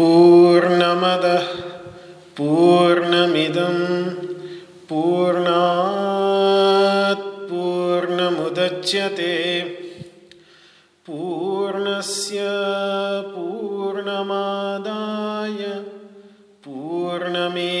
पूर्णमदः पूर्णमिदं पूर्णात् पूर्णमुदच्यते। पूर्णस्य पूर्णमादाय पूर्णमेवावशिष्यते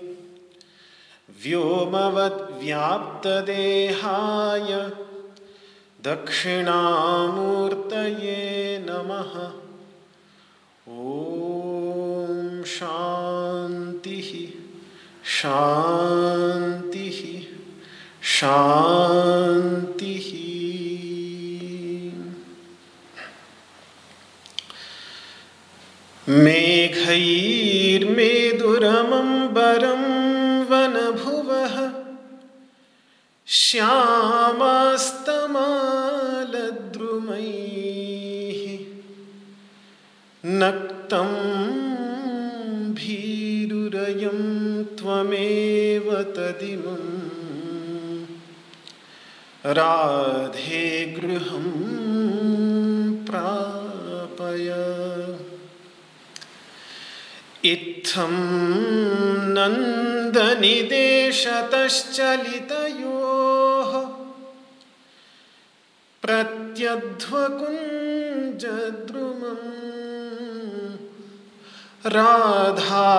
व्योमवद्व्याप्तदेहाय दक्षिणामूर्तये नमः। ॐ शान्तिः शान्तिः शान्तिः। मेघैर्मेदुरमम्बरं श्यामास्तमालद्रुमैः नक्तं भीरुरयं त्वमेव तदिमं। राधे गृहं प्रापय। इत्थं नन्दनिदेशतश्चलितयोः प्रत्यध्वकुञ्जद्रुमम् राधा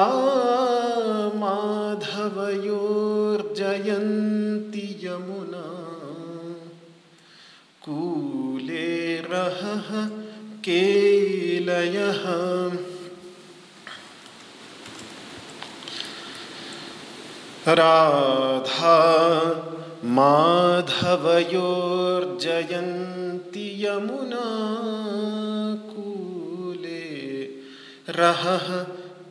माधवयोर्जयन्ति यमुना। कूले रहः केलयः। राधा माधवयोर्जयन्ति यमुना कूले रहः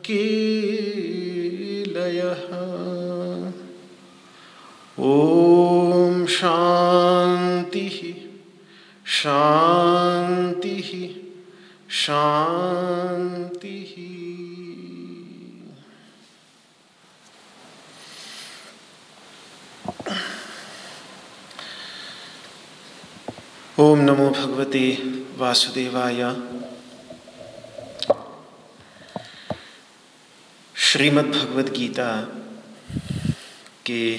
केलयः। ॐ शान्तिः शान्तिः शान्तिः। ओम नमो भगवते वासुदेवाय। श्रीमद् भगवद गीता के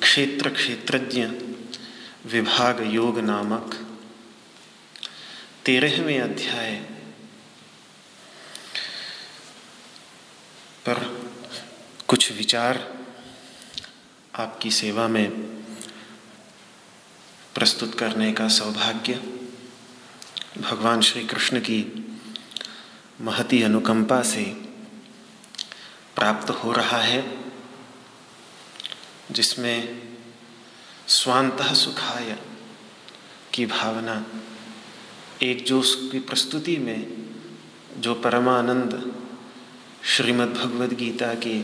क्षेत्र क्षेत्रज्ञ विभाग योग नामक तेरहवें अध्याय पर कुछ विचार आपकी सेवा में प्रस्तुत करने का सौभाग्य। भगवान श्री कृष्ण की महती अनुकंपा से प्राप्त हो रहा है, जिसमें स्वांत सुखाय की भावना, एक जो उसकी प्रस्तुति में जो परमानंद श्रीमद् भगवद गीता के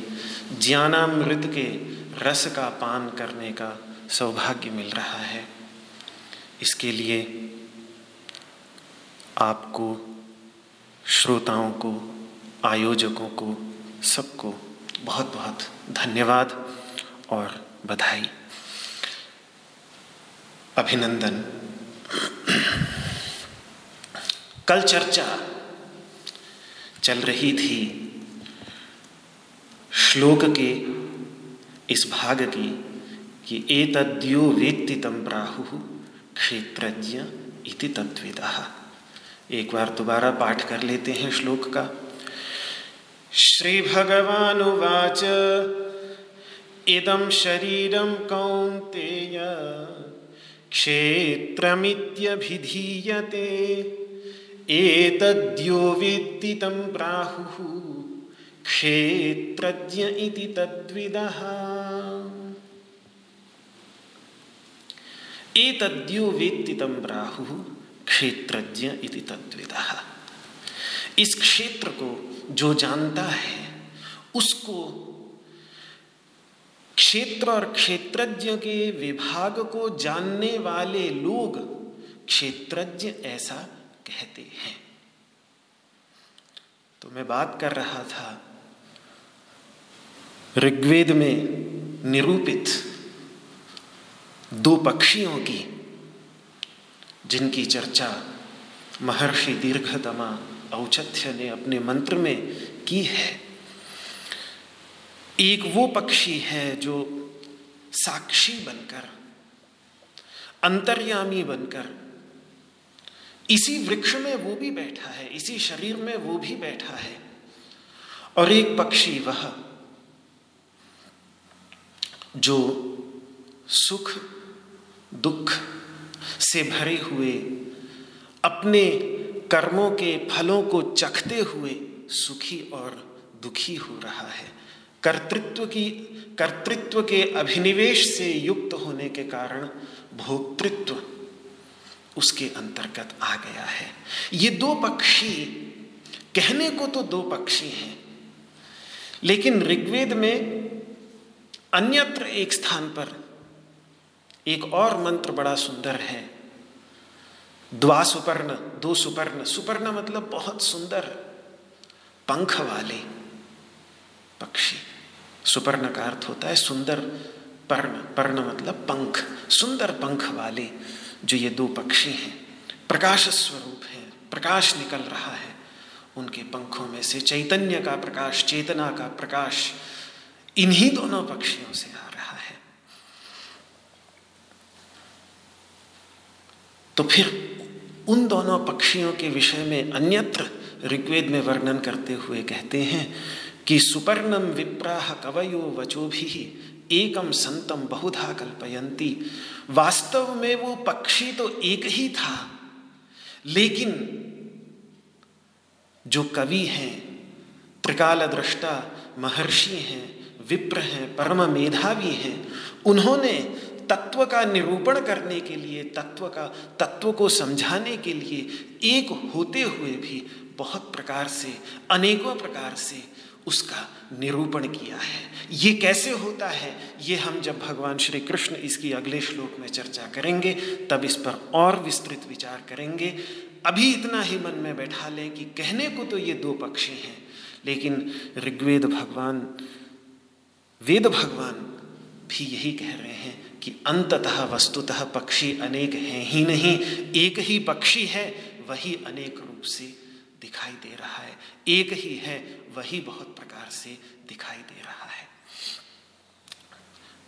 ज्ञानामृत के रस का पान करने का सौभाग्य मिल रहा है। इसके लिए आपको, श्रोताओं को, आयोजकों को, सबको बहुत बहुत धन्यवाद और बधाई। अभिनंदन। कल चर्चा चल रही थी श्लोक के इस भाग की कि एतद्यो वेत्ति तम प्राहु। क्षेत्रज्ञ इति एक बार दोबारा पाठ कर लेते हैं श्लोक का। श्री भगवानुवाच इदं शरीरं कौन्तेय, क्षेत्रमित्यभिधीयते, एतद्यो वेत्ति तं प्राहुः, क्षेत्रज्ञ इति तद्विदः। एतद्यो वेत्ति तं प्राहुः क्षेत्रज्ञ इति तद्विदः। इस क्षेत्र को जो जानता है, उसको क्षेत्र और क्षेत्रज्ञ के विभाग को जानने वाले लोग क्षेत्रज्ञ ऐसा कहते हैं। तो मैं बात कर रहा था ऋग्वेद में निरूपित दो पक्षियों की, जिनकी चर्चा महर्षि दीर्घतमा औचथ्य ने अपने मंत्र में की है। एक वो पक्षी है जो साक्षी बनकर, अंतर्यामी बनकर, इसी वृक्ष में वो भी बैठा है, इसी शरीर में वो भी बैठा है। और एक पक्षी वह, जो सुख दुख से भरे हुए, अपने कर्मों के फलों को चखते हुए सुखी और दुखी हो रहा है। कर्तृत्व की, कर्तृत्व के अभिनिवेश से युक्त होने के कारण भोक्तृत्व उसके अंतर्गत आ गया है। ये दो पक्षी, कहने को तो दो पक्षी हैं, लेकिन ऋग्वेद में अन्यत्र एक स्थान पर एक और मंत्र बड़ा सुंदर है। द्वा सुपर्ण दो सुपर्ण सुपर्ण मतलब बहुत सुंदर, पंख वाले पक्षी। सुपर्ण का अर्थ होता है सुंदर पर्ण। पर्ण मतलब पंख, सुंदर पंख वाले जो ये दो पक्षी हैं। प्रकाश स्वरूप है, प्रकाश निकल रहा है उनके पंखों में से। चैतन्य का प्रकाश, चेतना का प्रकाश, इन्हीं दोनों पक्षियों से आ रहा है तो फिर उन दोनों पक्षियों के विषय में अन्यत्र ऋग्वेद में वर्णन करते हुए कहते हैं कि सुपर्णम विप्राह कवयो वचो भी एकम संतम बहुधा कल्पयंती वास्तव में वो पक्षी तो एक ही था। लेकिन जो कवि हैं त्रिकाल दृष्टा महर्षि हैं, विप्र हैं परम मेधावी हैं, उन्होंने तत्व का निरूपण करने के लिए, तत्व का, तत्व को समझाने के लिए एक होते हुए भी बहुत प्रकार से, अनेकों प्रकार से उसका निरूपण किया है। ये कैसे होता है? ये हम जब भगवान श्री कृष्ण इसकी अगले श्लोक में चर्चा करेंगे, तब इस पर और विस्तृत विचार करेंगे। अभी इतना ही मन में बैठा लें कि कहने को तो ये दो पक्षी हैं, लेकिन ऋग्वेद भगवान, वेद भगवान भी यही कह रहे हैं कि अंततः वस्तुतः पक्षी अनेक हैं ही नहीं, एक ही पक्षी है, वही अनेक रूप से दिखाई दे रहा है। एक ही है, वही बहुत प्रकार से दिखाई दे रहा है।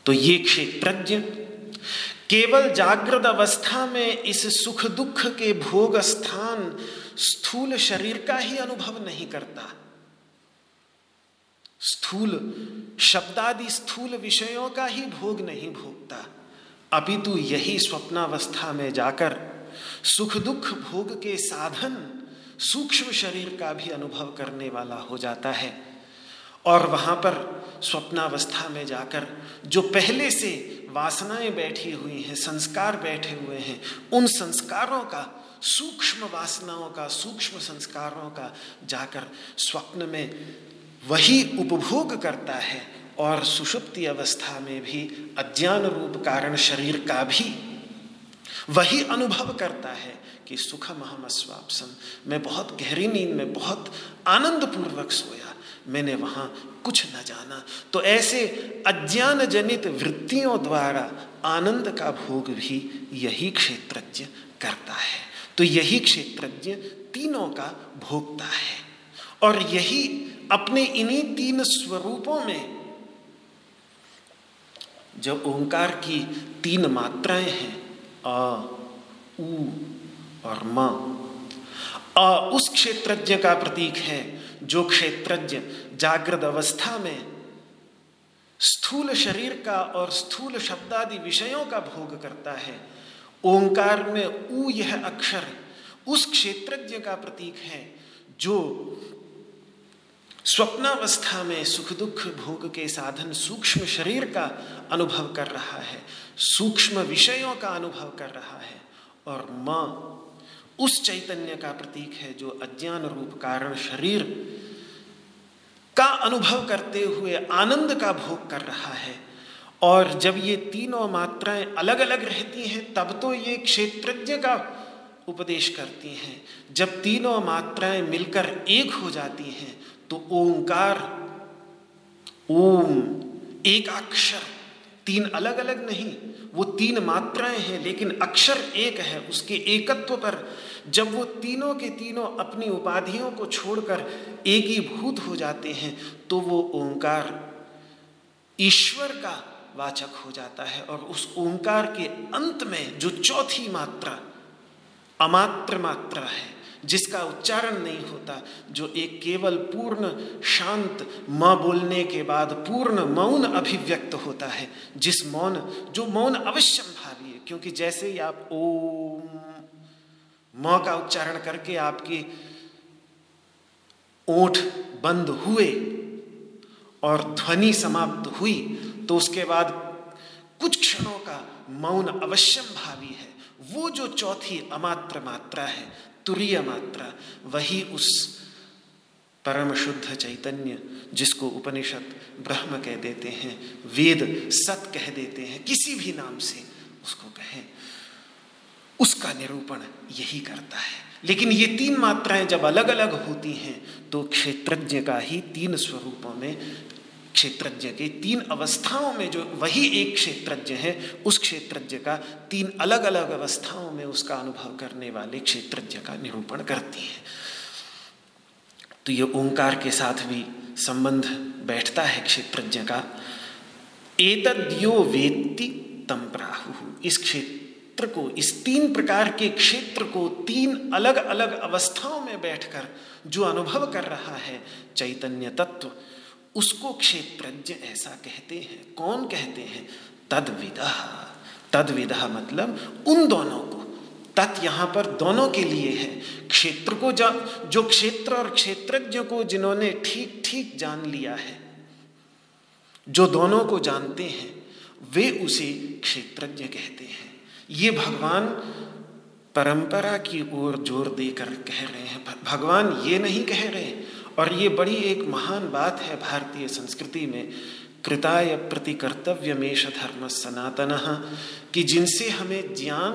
तो ये क्षेत्रज्ञ, केवल जागृत अवस्था में इस सुख दुख के भोग स्थान स्थूल शरीर का ही अनुभव नहीं करता। स्थूल, शब्दादि स्थूल विषयों का ही भोग नहीं भोगता। अपितु यही स्वप्नावस्था में जाकर सुख दुख भोग के साधन, सूक्ष्म शरीर का भी अनुभव करने वाला हो जाता है। और वहाँ पर स्वप्नावस्था में जाकर जो पहले से वासनाएँ बैठी हुई हैं, संस्कार बैठे हुए हैं, उन संस्कारों का, सूक्ष्म वासनाओं का, सूक्ष्म संस्कारों का जाकर स्वप्न में वही उपभोग करता है और सुषुप्ति अवस्था में भी अज्ञान रूप कारण शरीर का भी। वही अनुभव करता है कि सुखम हम अस्वापसम। मैं बहुत गहरी नींद में, बहुत आनंद पूर्वक सोया। मैंने वहाँ कुछ न जाना। तो ऐसे अज्ञान जनित वृत्तियों द्वारा आनंद का भोग भी यही क्षेत्रज्ञ करता है। तो यही क्षेत्रज्ञ तीनों का भोगता है। और यही अपने इन्हीं तीन स्वरूपों में जो ओंकार की तीन मात्राएँ हैं अ उ और म अ उस क्षेत्रज्ञ का प्रतीक है, जो क्षेत्रज्ञ जागृत अवस्था में स्थूल शरीर का और स्थूल शब्दादि विषयों का भोग करता है। ओंकार में ऊ यह अक्षर उस क्षेत्रज्ञ का प्रतीक है, जो स्वप्नावस्था में सुख दुख भोग के साधन सूक्ष्म शरीर का अनुभव कर रहा है, सूक्ष्म विषयों का अनुभव कर रहा है। और माँ, उस चैतन्य का प्रतीक है जो अज्ञान रूप कारण शरीर का अनुभव करते हुए आनंद का भोग कर रहा है। और जब ये तीनों मात्राएँ अलग अलग रहती हैं, तब तो ये क्षेत्रज्ञ का उपदेश करती हैं। जब तीनों मात्राएँ मिलकर एक हो जाती हैं तो ओंकार, ओम, एक अक्षर, तीन अलग अलग नहीं, वो तीन मात्राएँ हैं, लेकिन अक्षर एक है, उसके एकत्व पर जब वो तीनों के तीनों अपनी उपाधियों को छोड़कर एक ही भूत हो जाते हैं तो वो ओंकार ईश्वर का वाचक हो जाता है और उस ओंकार के अंत में जो चौथी मात्रा, अमात्र मात्रा है जिसका उच्चारण नहीं होता, जो एक केवल पूर्ण शांत माँ बोलने के बाद पूर्ण मौन अभिव्यक्त होता है, जिस मौन, जो मौन अवश्यम भावी है क्योंकि जैसे ही आप ओम, म का उच्चारण करके आपकी ओठ बंद हुए और ध्वनि समाप्त हुई तो उसके बाद कुछ क्षणों का मौन अवश्यम भावी है। वो जो चौथी अमात्र मात्रा है तुरीय मात्रा, वही उस परम शुद्ध चैतन्य जिसको उपनिषद ब्रह्म कह देते हैं, वेद सत कह देते हैं, किसी भी नाम से उसको कहें, उसका निरूपण यही करता है। लेकिन ये तीन मात्राएँ जब अलग अलग होती हैं तो क्षेत्रज्ञ का ही तीन स्वरूपों में क्षेत्रज्ञ के तीन अवस्थाओं में जो वही एक क्षेत्रज्ञ है, उस क्षेत्रज्ञ का तीन अलग अलग अवस्थाओं में उसका अनुभव करने वाले क्षेत्रज्ञ का निरूपण करती है। तो ये ओंकार के साथ भी संबंध बैठता है क्षेत्रज्ञ का। एतद्यो वेत्ति तम प्राहु। इस क्षेत्र को, इस तीन प्रकार के क्षेत्र को तीन अलग अलग अवस्थाओं में बैठकर जो अनुभव कर रहा है, चैतन्य तत्व उसको क्षेत्रज्ञ ऐसा कहते हैं। कौन कहते हैं? तद विदा तद विदा मतलब उन दोनों को। तत् यहाँ पर दोनों के लिए है। क्षेत्र को जा, जो क्षेत्र और क्षेत्रज्ञ को जिन्होंने ठीक ठीक जान लिया है, जो दोनों को जानते हैं, वे उसे क्षेत्रज्ञ कहते हैं। ये भगवान परंपरा की ओर ज़ोर देकर कह रहे हैं। भगवान ये नहीं कह रहे और ये बड़ी एक महान बात है भारतीय संस्कृति में, कृताय प्रति कर्तव्यमेश धर्म सनातन, कि जिनसे हमें ज्ञान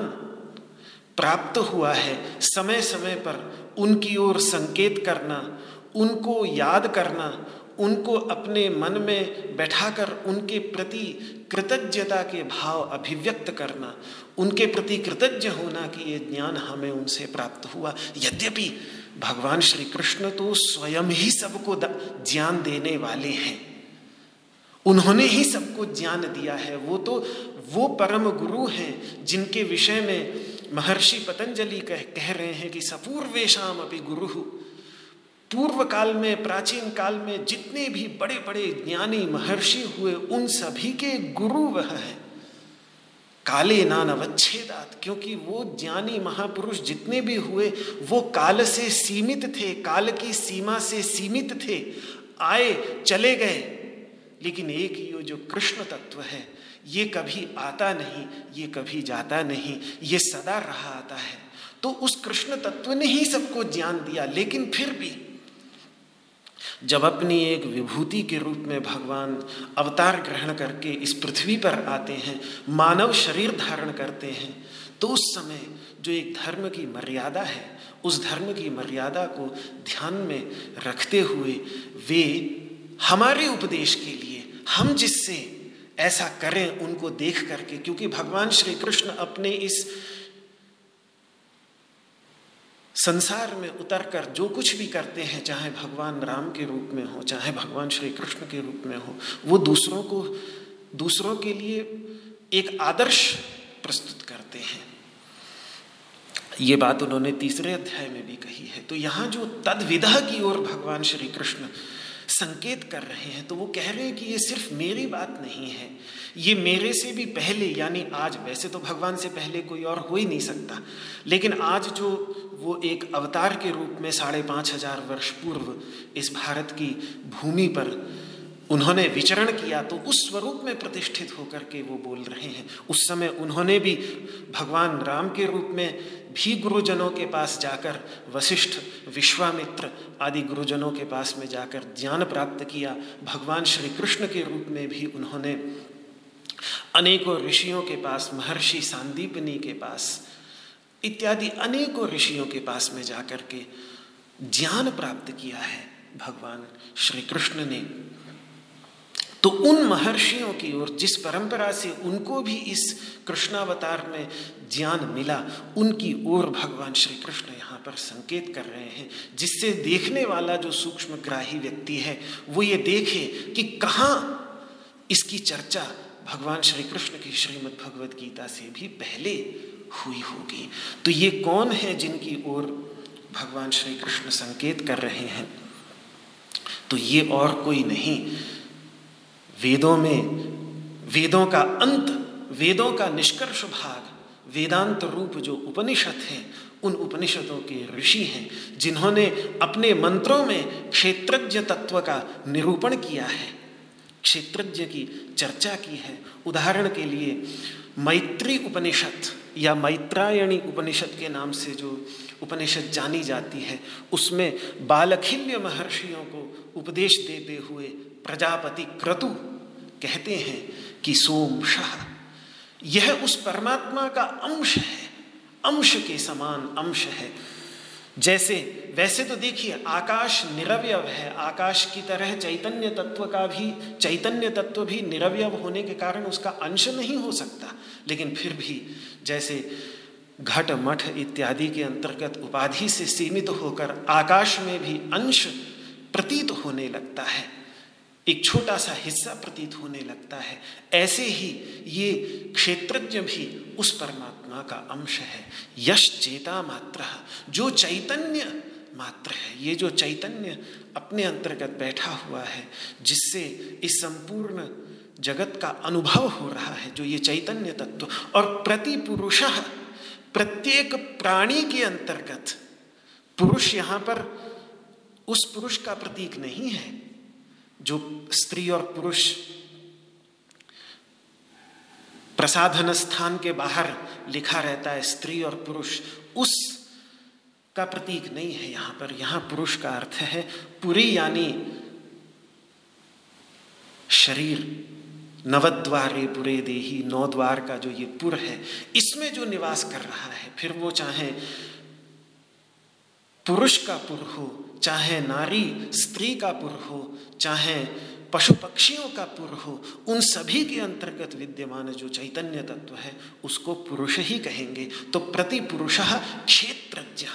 प्राप्त हुआ है समय समय पर उनकी ओर संकेत करना, उनको याद करना, उनको अपने मन में बैठाकर उनके प्रति कृतज्ञता के भाव अभिव्यक्त करना, उनके प्रति कृतज्ञ होना कि ये ज्ञान हमें उनसे प्राप्त हुआ। यद्यपि भगवान श्री कृष्ण तो स्वयं ही सबको ज्ञान देने वाले हैं। उन्होंने ही सबको ज्ञान दिया है। वो तो वो परम गुरु हैं जिनके विषय में महर्षि पतंजलि कह कह रहे हैं कि सपूर्वेशम अपनी गुरु। पूर्व काल में, प्राचीन काल में जितने भी बड़े बड़े ज्ञानी महर्षि हुए, उन सभी के गुरु वह है। काले नान अवच्छेदात क्योंकि वो ज्ञानी महापुरुष जितने भी हुए, वो काल से सीमित थे, काल की सीमा से सीमित थे। आए, चले गए। लेकिन एक ये जो कृष्ण तत्व है, ये कभी आता नहीं, ये कभी जाता नहीं, ये सदा रहा आता है। तो उस कृष्ण तत्व ने ही सबको ज्ञान दिया, लेकिन फिर भी जब अपनी एक विभूति के रूप में भगवान अवतार ग्रहण करके इस पृथ्वी पर आते हैं, मानव शरीर धारण करते हैं तो उस समय जो एक धर्म की मर्यादा है, उस धर्म की मर्यादा को ध्यान में रखते हुए वे हमारे उपदेश के लिए, हम जिससे ऐसा करें उनको देख करके, क्योंकि भगवान श्री कृष्ण अपने इस संसार में उतर कर जो कुछ भी करते हैं, चाहे भगवान राम के रूप में हो, चाहे भगवान श्री कृष्ण के रूप में हो, वो दूसरों को, दूसरों के लिए एक आदर्श प्रस्तुत करते हैं। ये बात उन्होंने तीसरे अध्याय में भी कही है। तो यहाँ जो तदविधा की ओर भगवान श्री कृष्ण संकेत कर रहे हैं तो वो कह रहे हैं कि ये सिर्फ़ मेरी बात नहीं है। ये मेरे से भी पहले, यानी आज, वैसे तो भगवान से पहले कोई और हो ही नहीं सकता। लेकिन आज जो वो एक अवतार के रूप में साढ़े पाँच हज़ार वर्ष पूर्व इस भारत की भूमि पर उन्होंने विचरण किया तो उस स्वरूप में प्रतिष्ठित होकर के वो बोल रहे हैं। उस समय उन्होंने भी भगवान राम के रूप में भी गुरुजनों के पास जाकर, वशिष्ठ, विश्वामित्र आदि गुरुजनों के पास में जाकर ज्ञान प्राप्त किया। भगवान श्री कृष्ण के रूप में भी उन्होंने अनेकों ऋषियों के पास, महर्षि सांदीपनी के पास इत्यादि अनेकों ऋषियों के पास में जाकर के ज्ञान प्राप्त किया है। भगवान श्री कृष्ण ने तो उन महर्षियों की ओर, जिस परंपरा से उनको भी इस कृष्णावतार में ज्ञान मिला, उनकी ओर भगवान श्री कृष्ण यहाँ पर संकेत कर रहे हैं, जिससे देखने वाला जो सूक्ष्म ग्राही व्यक्ति है, वो ये देखे कि कहाँ इसकी चर्चा भगवान श्री कृष्ण की श्रीमद् भगवद गीता से भी पहले हुई होगी। तो ये कौन है जिनकी ओर भगवान श्री कृष्ण संकेत कर रहे हैं? तो ये और कोई नहीं वेदों में, वेदों का अंत, वेदों का निष्कर्ष भाग, वेदांत रूप जो उपनिषद हैं, उन उपनिषदों के ऋषि हैं, जिन्होंने अपने मंत्रों में क्षेत्रज्ञ तत्व का निरूपण किया है। क्षेत्रज्ञ की चर्चा की है। उदाहरण के लिए, मैत्री उपनिषद या मैत्रायणी उपनिषद के नाम से जो उपनिषद जानी जाती है, उसमें बालखिल्य महर्षियों को उपदेश देते हुए प्रजापति क्रतु कहते हैं कि सोम शाह यह उस परमात्मा का अंश है, अंश के समान अंश है। जैसे, वैसे तो देखिए, आकाश निरवयव है, आकाश की तरह चैतन्य तत्व का भी, चैतन्य तत्व भी निरवयव होने के कारण उसका अंश नहीं हो सकता। लेकिन फिर भी, जैसे घट, मठ इत्यादि के अंतर्गत उपाधि से सीमित होकर आकाश में भी अंश प्रतीत होने लगता है। एक छोटा सा हिस्सा प्रतीत होने लगता है। ऐसे ही ये क्षेत्रज्ञ भी उस परमात्मा का अंश है। यश चेता मात्र, जो चैतन्य मात्र है। ये जो चैतन्य अपने अंतर्गत बैठा हुआ है, जिससे इस संपूर्ण जगत का अनुभव हो रहा है, जो ये चैतन्य तत्व। और प्रति पुरुष, प्रत्येक प्राणी के अंतर्गत, पुरुष यहाँ पर उस पुरुष का प्रतीक नहीं है। जो स्त्री और पुरुष प्रसाधन स्थान के बाहर लिखा रहता है स्त्री और पुरुष, उस का प्रतीक नहीं है यहाँ पर। यहाँ पुरुष का अर्थ है पुरी यानी शरीर, नवद्वारे पुरे देही नौ द्वार का जो ये पुर है, इसमें जो निवास कर रहा है, फिर वो चाहे पुरुष का पुर हो चाहे नारी स्त्री का पुर हो, चाहे पशु पक्षियों का पुर हो, उन सभी के अंतर्गत विद्यमान जो चैतन्य तत्व है, उसको पुरुष ही कहेंगे। तो प्रति पुरुष क्षेत्रज्ञ।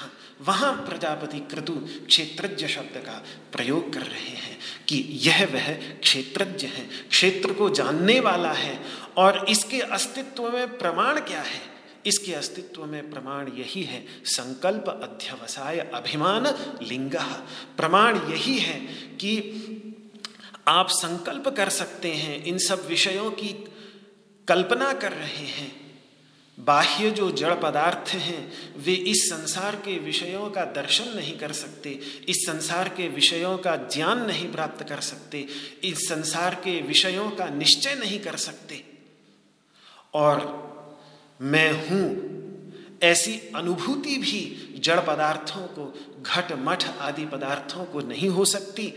वहाँ प्रजापति क्रतु क्षेत्रज्ञ शब्द का प्रयोग कर रहे हैं कि यह वह क्षेत्रज्ञ है। क्षेत्र को जानने वाला है और इसके अस्तित्व में प्रमाण क्या है? इसके अस्तित्व में प्रमाण यही है, संकल्प अध्यवसाय अभिमान लिंग। प्रमाण यही है कि आप संकल्प कर सकते हैं, इन सब विषयों की कल्पना कर रहे हैं। बाह्य जो जड़ पदार्थ हैं, वे इस संसार के विषयों का दर्शन नहीं कर सकते, इस संसार के विषयों का ज्ञान नहीं प्राप्त कर सकते, इस संसार के विषयों का निश्चय नहीं कर सकते। और मैं हूँ। ऐसी अनुभूति भी जड़ पदार्थों को, घट मठ आदि पदार्थों को नहीं हो सकती।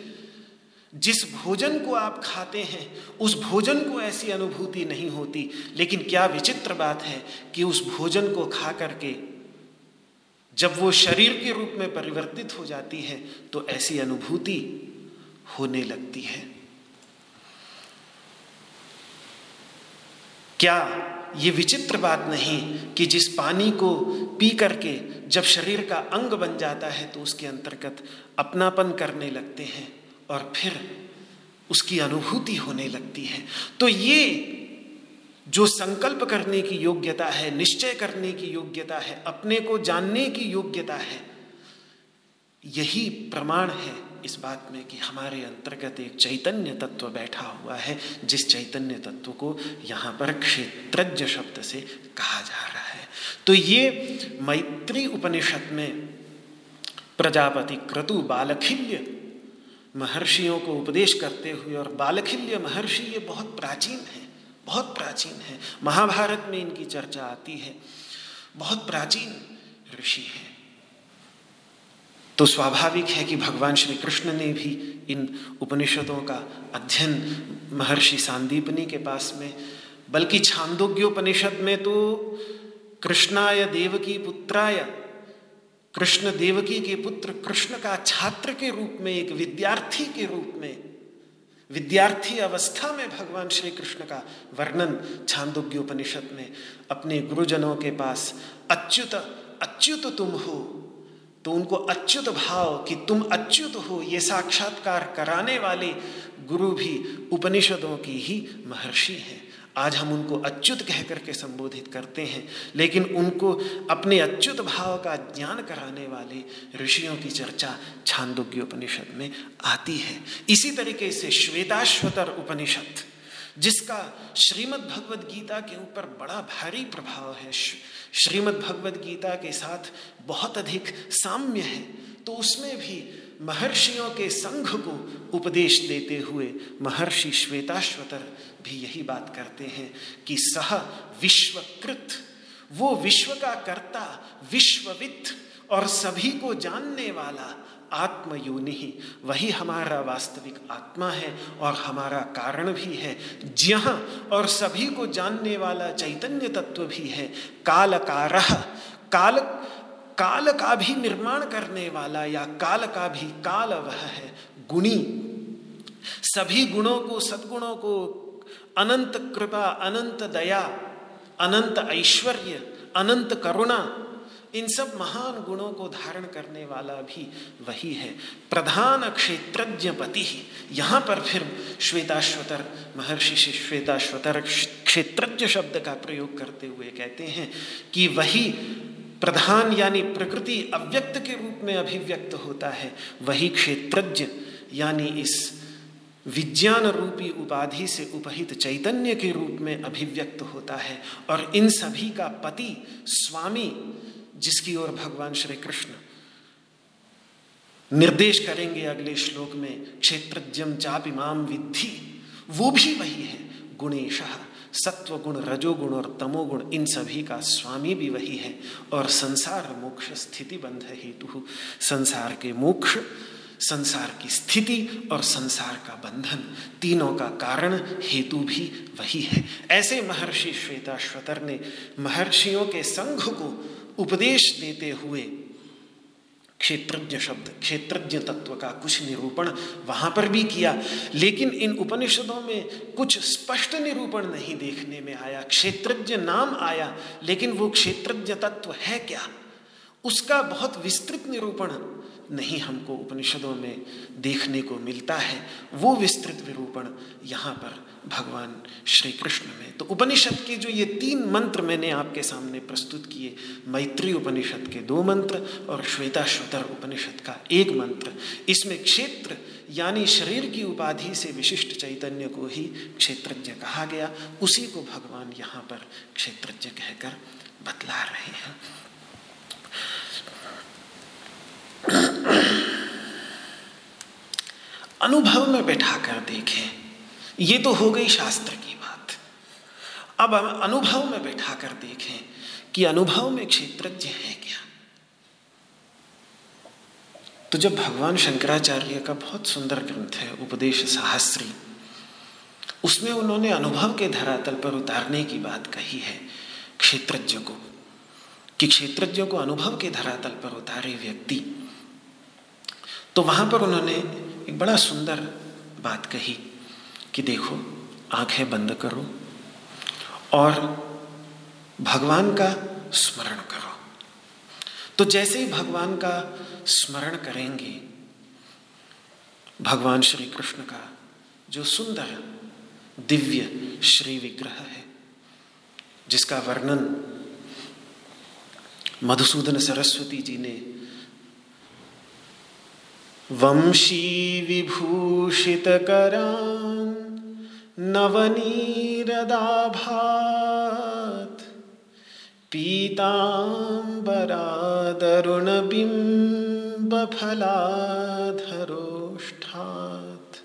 जिस भोजन को आप खाते हैं, उस भोजन को ऐसी अनुभूति नहीं होती। लेकिन क्या विचित्र बात है कि उस भोजन को खा करके जब वो शरीर के रूप में परिवर्तित हो जाती है तो ऐसी अनुभूति होने लगती है। क्या ये विचित्र बात नहीं कि जिस पानी को पी करके जब शरीर का अंग बन जाता है तो उसके अंतर्गत अपनापन करने लगते हैं और फिर उसकी अनुभूति होने लगती है। तो ये जो संकल्प करने की योग्यता है, निश्चय करने की योग्यता है, अपने को जानने की योग्यता है, यही प्रमाण है इस बात में कि हमारे अंतर्गत एक चैतन्य तत्व बैठा हुआ है, जिस चैतन्य तत्व को यहाँ पर क्षेत्रज्ञ शब्द से कहा जा रहा है। तो ये मैत्री उपनिषद में प्रजापति क्रतु बालखिल्य महर्षियों को उपदेश करते हुए और बालखिल्य महर्षि ये बहुत प्राचीन है, बहुत प्राचीन है। महाभारत में इनकी चर्चा आती है। बहुत प्राचीन ऋषि है। तो स्वाभाविक है कि भगवान श्री कृष्ण ने भी इन उपनिषदों का अध्ययन महर्षि सांदीपनी के पास में, बल्कि छांदोग्योपनिषद में तो कृष्णाय देवकी पुत्राय, कृष्ण देवकी के पुत्र कृष्ण का छात्र के रूप में, एक विद्यार्थी के रूप में, विद्यार्थी अवस्था में भगवान श्री कृष्ण का वर्णन छांदोग्योपनिषद में अपने गुरुजनों के पास, अच्युत अच्युत तुम हो तो उनको अच्युत भाव कि तुम अच्युत हो, ये साक्षात्कार कराने वाले गुरु भी उपनिषदों की ही महर्षि हैं। आज हम उनको अच्युत कह करके संबोधित करते हैं, लेकिन उनको अपने अच्युत भाव का ज्ञान कराने वाले ऋषियों की चर्चा छांदोग्य उपनिषद में आती है। इसी तरीके से श्वेताश्वतर उपनिषद जिसका श्रीमद् भगवद गीता के ऊपर बड़ा भारी प्रभाव है। श्रीमद् भगवद गीता के साथ बहुत अधिक साम्य है तो उसमें भी महर्षियों के संघ को उपदेश देते हुए महर्षि श्वेताश्वतर भी यही बात करते हैं कि सह विश्वकृत, वो विश्व का कर्ता, विश्ववित और सभी को जानने वाला आत्मयोनि ही। वही हमारा वास्तविक आत्मा है और हमारा कारण भी है। जहाँ और सभी को जानने वाला चैतन्य तत्व भी है। काल कार काल काल का भी निर्माण करने वाला या काल का भी काल वह है। गुणी, सभी गुणों को, सद्गुणों को अनंत कृपा, अनंत दया, अनंत ऐश्वर्य, अनंत करुणा इन सब महान गुणों को धारण करने वाला भी वही है। प्रधान क्षेत्रज्ञ पति ही। यहाँ पर फिर श्वेताश्वतर महर्षि से श्वेताश्वतर क्षेत्रज्ञ शब्द का प्रयोग करते हुए कहते हैं कि वही प्रधान यानी प्रकृति अव्यक्त के रूप में अभिव्यक्त होता है। वही क्षेत्रज्ञ यानी इस विज्ञान रूपी उपाधि से उपहित चैतन्य के रूप में अभिव्यक्त होता है और इन सभी का पति स्वामी जिसकी ओर भगवान श्री कृष्ण निर्देश करेंगे अगले श्लोक में क्षेत्रज्ञम चापिमाम विद्धि। वो भी वही है, गुणेश। सत्व गुण रजोगुण और तमोगुण, इन सभी का स्वामी भी वही है। और संसार मोक्ष स्थिति बंध हेतु। संसार के मोक्ष, संसार की स्थिति और संसार का बंधन तीनों का कारण हेतु भी वही है। ऐसे महर्षि श्वेताश्वतर ने महर्षियों के संघ को उपदेश देते हुए क्षेत्रज्ञ शब्द, क्षेत्रज्ञ तत्व का कुछ निरूपण वहाँ पर भी किया। लेकिन इन उपनिषदों में कुछ स्पष्ट निरूपण नहीं देखने में आया। क्षेत्रज्ञ नाम आया, लेकिन वो क्षेत्रज्ञ तत्व है क्या? उसका बहुत विस्तृत निरूपण नहीं हमको उपनिषदों में देखने को मिलता है। वो विस्तृत निरूपण यहाँ पर भगवान श्री कृष्ण में। तो उपनिषद के जो ये तीन मंत्र मैंने आपके सामने प्रस्तुत किए, मैत्री उपनिषद के दो मंत्र और श्वेताश्वतर उपनिषद का एक मंत्र, इसमें क्षेत्र यानी शरीर की उपाधि से विशिष्ट चैतन्य को ही क्षेत्रज्ञ कहा गया, उसी को भगवान यहाँ पर क्षेत्रज्ञ कहकर बतला रहे हैं। अनुभव में बैठा कर देखें। ये तो हो गई शास्त्र की बात। अब हम अनुभव में बैठा कर देखें कि अनुभव में क्षेत्रज्ञ है क्या। तो जब भगवान शंकराचार्य का बहुत सुंदर ग्रंथ है, उपदेश सहस्त्री, उसमें उन्होंने अनुभव के धरातल पर उतारने की बात कही है क्षेत्रज्ञ को, कि क्षेत्रज्ञ को अनुभव के धरातल पर उतारे व्यक्ति। तो वहाँ पर उन्होंने एक बड़ा सुंदर बात कही। कि देखो, आँखें बंद करो और भगवान का स्मरण करो। तो जैसे ही भगवान का स्मरण करेंगे, भगवान श्री कृष्ण का जो सुंदर दिव्य श्री विग्रह है, जिसका वर्णन मधुसूदन सरस्वती जी ने वंशी विभूषित करान नवनीरदाभात। पीताम्बरादरुणबिम्बफलाधरोष्ठात्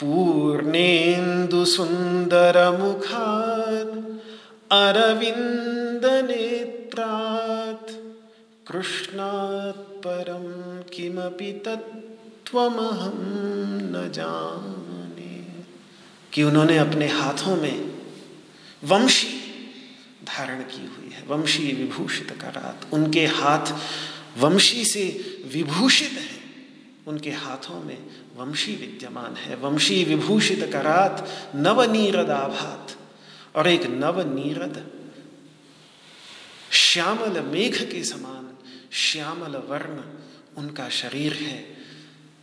पूर्णेन्दुसुन्दरमुखात् अरविन्दनेत्रात्। कृष्णात् परं किमपि तत्त्वमहं न जाने कि उन्होंने अपने हाथों में वंशी धारण की हुई है। वंशी विभूषित करात उनके हाथ वंशी से विभूषित है। उनके हाथों में वंशी विद्यमान है। वंशी विभूषित करात नवनीरद आभात और एक नवनीरद श्यामल मेघ के समान श्यामल वर्ण उनका शरीर है।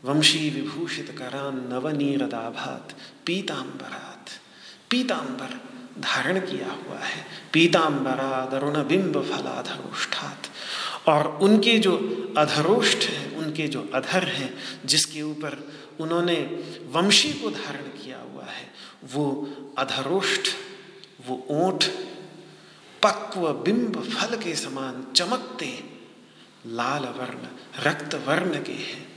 वंशी विभूषित करान नवनीरद आभात, पीताम्बरात। पीताम्बर धारण किया हुआ है। पीताम्बरा दरुण बिंब फलाधरोष्ठात। और उनके जो अधरोष्ठ हैं, उनके जो अधर हैं, जिसके ऊपर उन्होंने वंशी को धारण किया हुआ है, वो अधरोष्ठ, वो ओठ पक्व बिंब फल के समान चमकते लाल वर्ण, रक्त वर्ण के हैं।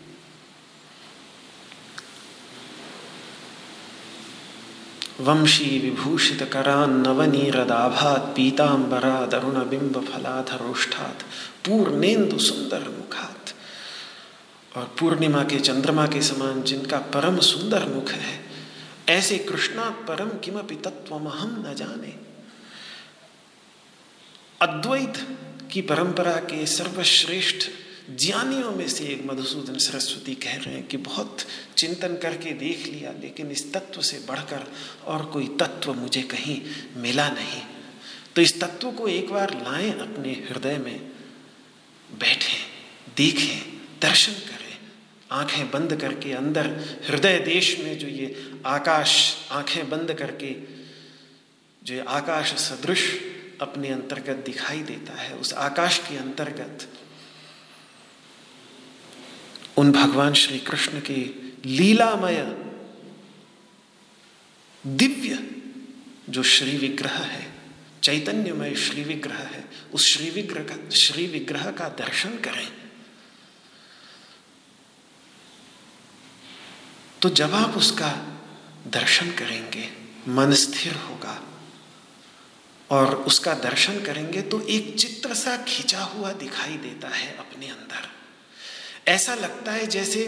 वंशी विभूषित नवनीरदाभात पीताम्बरा दरुण बिंब फलाधरोष्ठात पूर्णेन्दु सुंदर मुखात और पूर्णिमा के चंद्रमा के समान जिनका परम सुंदर मुख है, ऐसे कृष्णा परम किमपि तत्व हम न जाने। अद्वैत की परंपरा के सर्वश्रेष्ठ ज्ञानियों में से एक मधुसूदन सरस्वती कह रहे हैं कि बहुत चिंतन करके देख लिया, लेकिन इस तत्व से बढ़कर और कोई तत्व मुझे कहीं मिला नहीं। तो इस तत्व को एक बार लाएँ अपने हृदय में, बैठें, देखें, दर्शन करें। आँखें बंद करके अंदर, हृदय देश में जो ये आकाश, आँखें बंद करके जो ये आकाश सदृश अपने अंतर्गत दिखाई देता है, उस आकाश के अंतर्गत उन भगवान श्री कृष्ण के लीलामय दिव्य जो श्री विग्रह है, चैतन्यमय श्री विग्रह है, उस श्री विग्रह का, श्री विग्रह का दर्शन करें। तो जब आप उसका दर्शन करेंगे, मन स्थिर होगा और उसका दर्शन करेंगे तो एक चित्र सा खिंचा हुआ दिखाई देता है अपने अंदर। ऐसा लगता है जैसे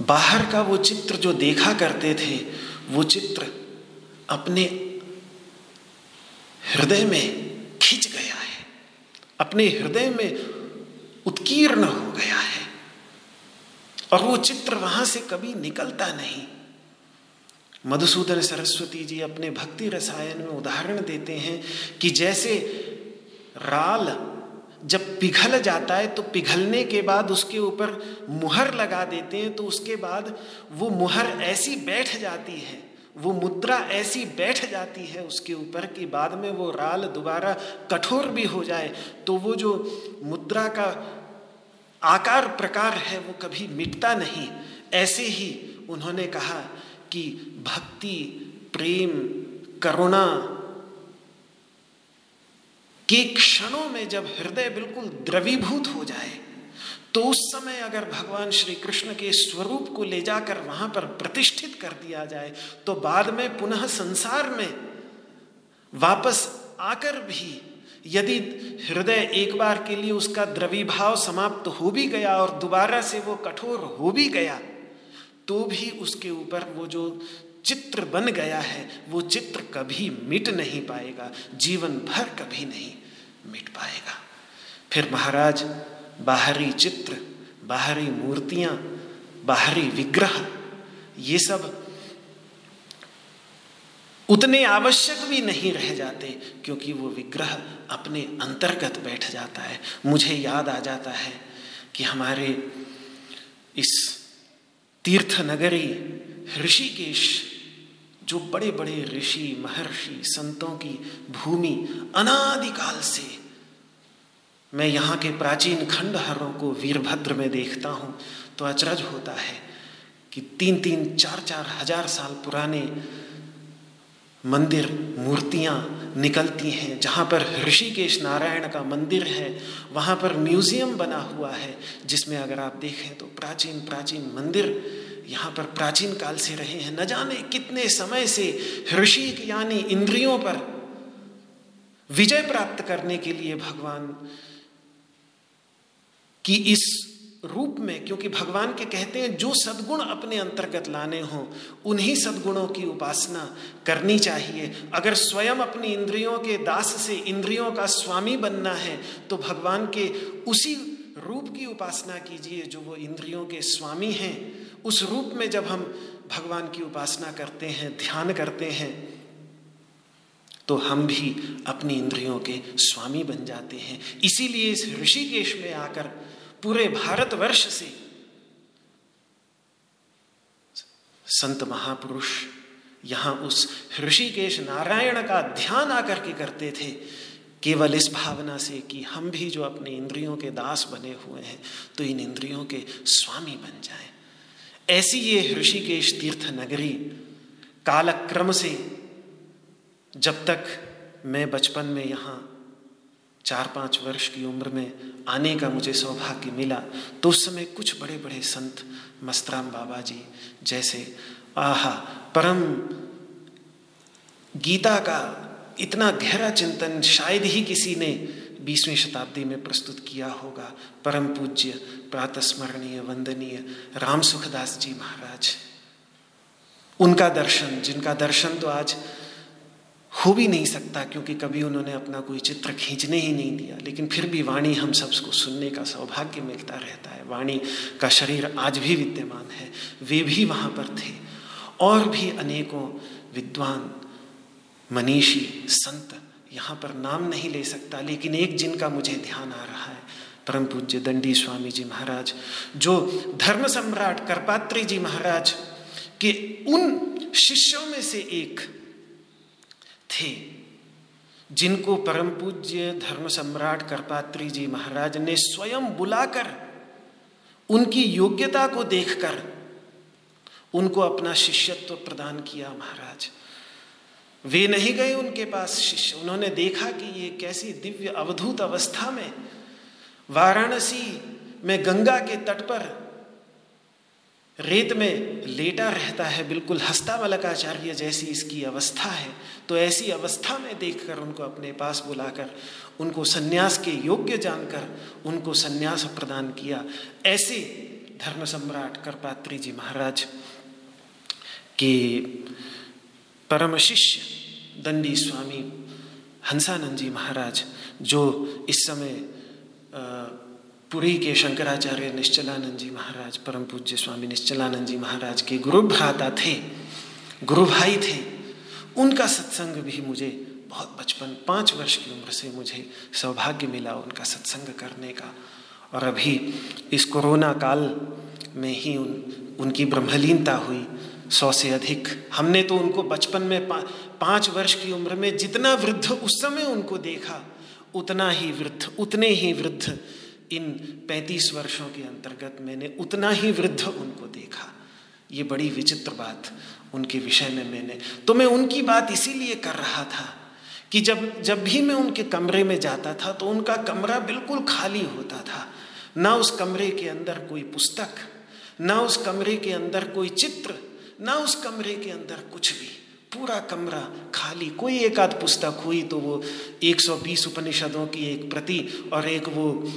बाहर का वो चित्र जो देखा करते थे, वो चित्र अपने हृदय में खिंच गया है। अपने हृदय में उत्कीर्ण हो गया है। और वो चित्र वहाँ से कभी निकलता नहीं। मधुसूदन सरस्वती जी अपने भक्ति रसायन में उदाहरण देते हैं कि जैसे राल जब पिघल जाता है तो पिघलने के बाद उसके ऊपर मुहर लगा देते हैं तो उसके बाद वो मुहर ऐसी बैठ जाती है, वो मुद्रा ऐसी बैठ जाती है उसके ऊपर कि बाद में वो राल दोबारा कठोर भी हो जाए तो वो जो मुद्रा का आकार प्रकार है वो कभी मिटता नहीं। ऐसे ही उन्होंने कहा कि भक्ति, प्रेम, करुणा कि क्षणों में जब हृदय बिल्कुल द्रवीभूत हो जाए तो उस समय अगर भगवान श्री कृष्ण के स्वरूप को ले जाकर वहाँ पर प्रतिष्ठित कर दिया जाए तो बाद में पुनः संसार में वापस आकर भी यदि हृदय एक बार के लिए उसका द्रवीभाव समाप्त हो भी गया और दोबारा से वो कठोर हो भी गया तो भी उसके ऊपर वो जो चित्र बन गया है, वो चित्र कभी मिट नहीं पाएगा, जीवन भर कभी नहीं मिट पाएगा। फिर महाराज, बाहरी चित्र, बाहरी मूर्तियाँ, बाहरी विग्रह, ये सब उतने आवश्यक भी नहीं रह जाते, क्योंकि वो विग्रह अपने अंतर्गत बैठ जाता है। मुझे याद आ जाता है कि हमारे इस तीर्थ नगरी ऋषिकेश जो बड़े बड़े ऋषि, महर्षि, संतों की भूमि अनादिकाल से मैं यहाँ के प्राचीन खंडहरों को वीरभद्र में देखता हूँ तो अचरज होता है कि तीन तीन चार चार हज़ार साल पुराने मंदिर, मूर्तियाँ निकलती हैं, जहाँ पर ऋषिकेश नारायण का मंदिर है, वहाँ पर म्यूज़ियम बना हुआ है, जिसमें अगर आप देखें तो प्राचीन प्राचीन मंदिर यहाँ पर प्राचीन काल से रहे हैं, न जाने कितने समय से ऋषि यानी इंद्रियों पर विजय प्राप्त करने के लिए भगवान की इस रूप में, क्योंकि भगवान के कहते हैं, जो सद्गुण अपने अंतर्गत लाने हों, उन्हीं सद्गुणों की उपासना करनी चाहिए। अगर स्वयं अपनी इंद्रियों के दास से इंद्रियों का स्वामी बनना है तो भगवान के उसी रूप की उपासना कीजिए जो वो इंद्रियों के स्वामी हैं। उस रूप में जब हम भगवान की उपासना करते हैं, ध्यान करते हैं तो हम भी अपनी इंद्रियों के स्वामी बन जाते हैं। इसीलिए इस ऋषिकेश में आकर पूरे भारतवर्ष से संत महापुरुष यहाँ उस ऋषिकेश नारायण का ध्यान आकर के करते थे, केवल इस भावना से कि हम भी जो अपने इंद्रियों के दास बने हुए हैं तो इन इंद्रियों के स्वामी बन जाएँ। ऐसी ये ऋषिकेश तीर्थ नगरी कालक्रम से जब तक मैं बचपन में यहाँ चार पाँच वर्ष की उम्र में आने का मुझे सौभाग्य मिला तो उस समय कुछ बड़े बड़े संत मस्तराम बाबा जी जैसे, आहा, परम गीता का इतना गहरा चिंतन शायद ही किसी ने बीसवीं शताब्दी में प्रस्तुत किया होगा। परम पूज्य, प्रातस्मरणीय, वंदनीय राम सुखदास जी महाराज। उनका दर्शन, जिनका दर्शन तो आज हो भी नहीं सकता, क्योंकि कभी उन्होंने अपना कोई चित्र खींचने ही नहीं दिया, लेकिन फिर भी वाणी हम सबको सुनने का सौभाग्य मिलता रहता है। वाणी का शरीर आज भी विद्यमान है, वे भी वहाँ पर थे। और भी अनेकों विद्वान, मनीषी, संत यहाँ पर नाम नहीं ले सकता, लेकिन एक जिनका मुझे ध्यान आ रहा है, परम पूज्य दंडी स्वामी जी महाराज, जो धर्म सम्राट करपात्री जी महाराज के उन शिष्यों में से एक थे, जिनको परम पूज्य धर्म सम्राट करपात्री जी महाराज ने स्वयं बुलाकर, उनकी योग्यता को देखकर, उनको अपना शिष्यत्व प्रदान किया महाराज। वे नहीं गए उनके पास शिष्य। उन्होंने देखा कि ये कैसी दिव्य अवधूत अवस्था में वाराणसी में गंगा के तट पर रेत में लेटा रहता है, बिल्कुल हस्ता मलकाचार्य जैसी इसकी अवस्था है। तो ऐसी अवस्था में देखकर उनको अपने पास बुलाकर, उनको सन्यास के योग्य जानकर, उनको सन्यास प्रदान किया। ऐसे धर्म सम्राट करपात्री जी महाराज के परम शिष्य दंडी स्वामी हंसानंद जी महाराज, जो इस समय पुरी के शंकराचार्य निश्चलानंद जी महाराज, परम पूज्य स्वामी निश्चलानंद जी महाराज के गुरु भ्राता थे गुरु भाई थे, उनका सत्संग भी मुझे बहुत बचपन, पाँच वर्ष की उम्र से मुझे सौभाग्य मिला उनका सत्संग करने का। और अभी इस कोरोना काल में ही उन, उनकी ब्रह्मलीनता हुई सौ से अधिक। हमने तो उनको बचपन में पा, पाँच वर्ष की उम्र में जितना वृद्ध उस समय उनको देखा उतना ही वृद्ध उतने ही वृद्ध। इन पैंतीस वर्षों के अंतर्गत मैंने उतना ही वृद्ध उनको देखा। ये बड़ी विचित्र बात उनके विषय में मैंने। तो मैं उनकी बात इसीलिए कर रहा था कि जब जब भी मैं उनके कमरे में जाता था तो उनका कमरा बिल्कुल खाली होता था। ना उस कमरे के अंदर कोई पुस्तक ना उस कमरे के अंदर कोई चित्र ना उस कमरे के अंदर कुछ भी। पूरा कमरा खाली। कोई एक आध पुस्तक हुई तो वो 120 उपनिषदों की एक प्रति और एक वो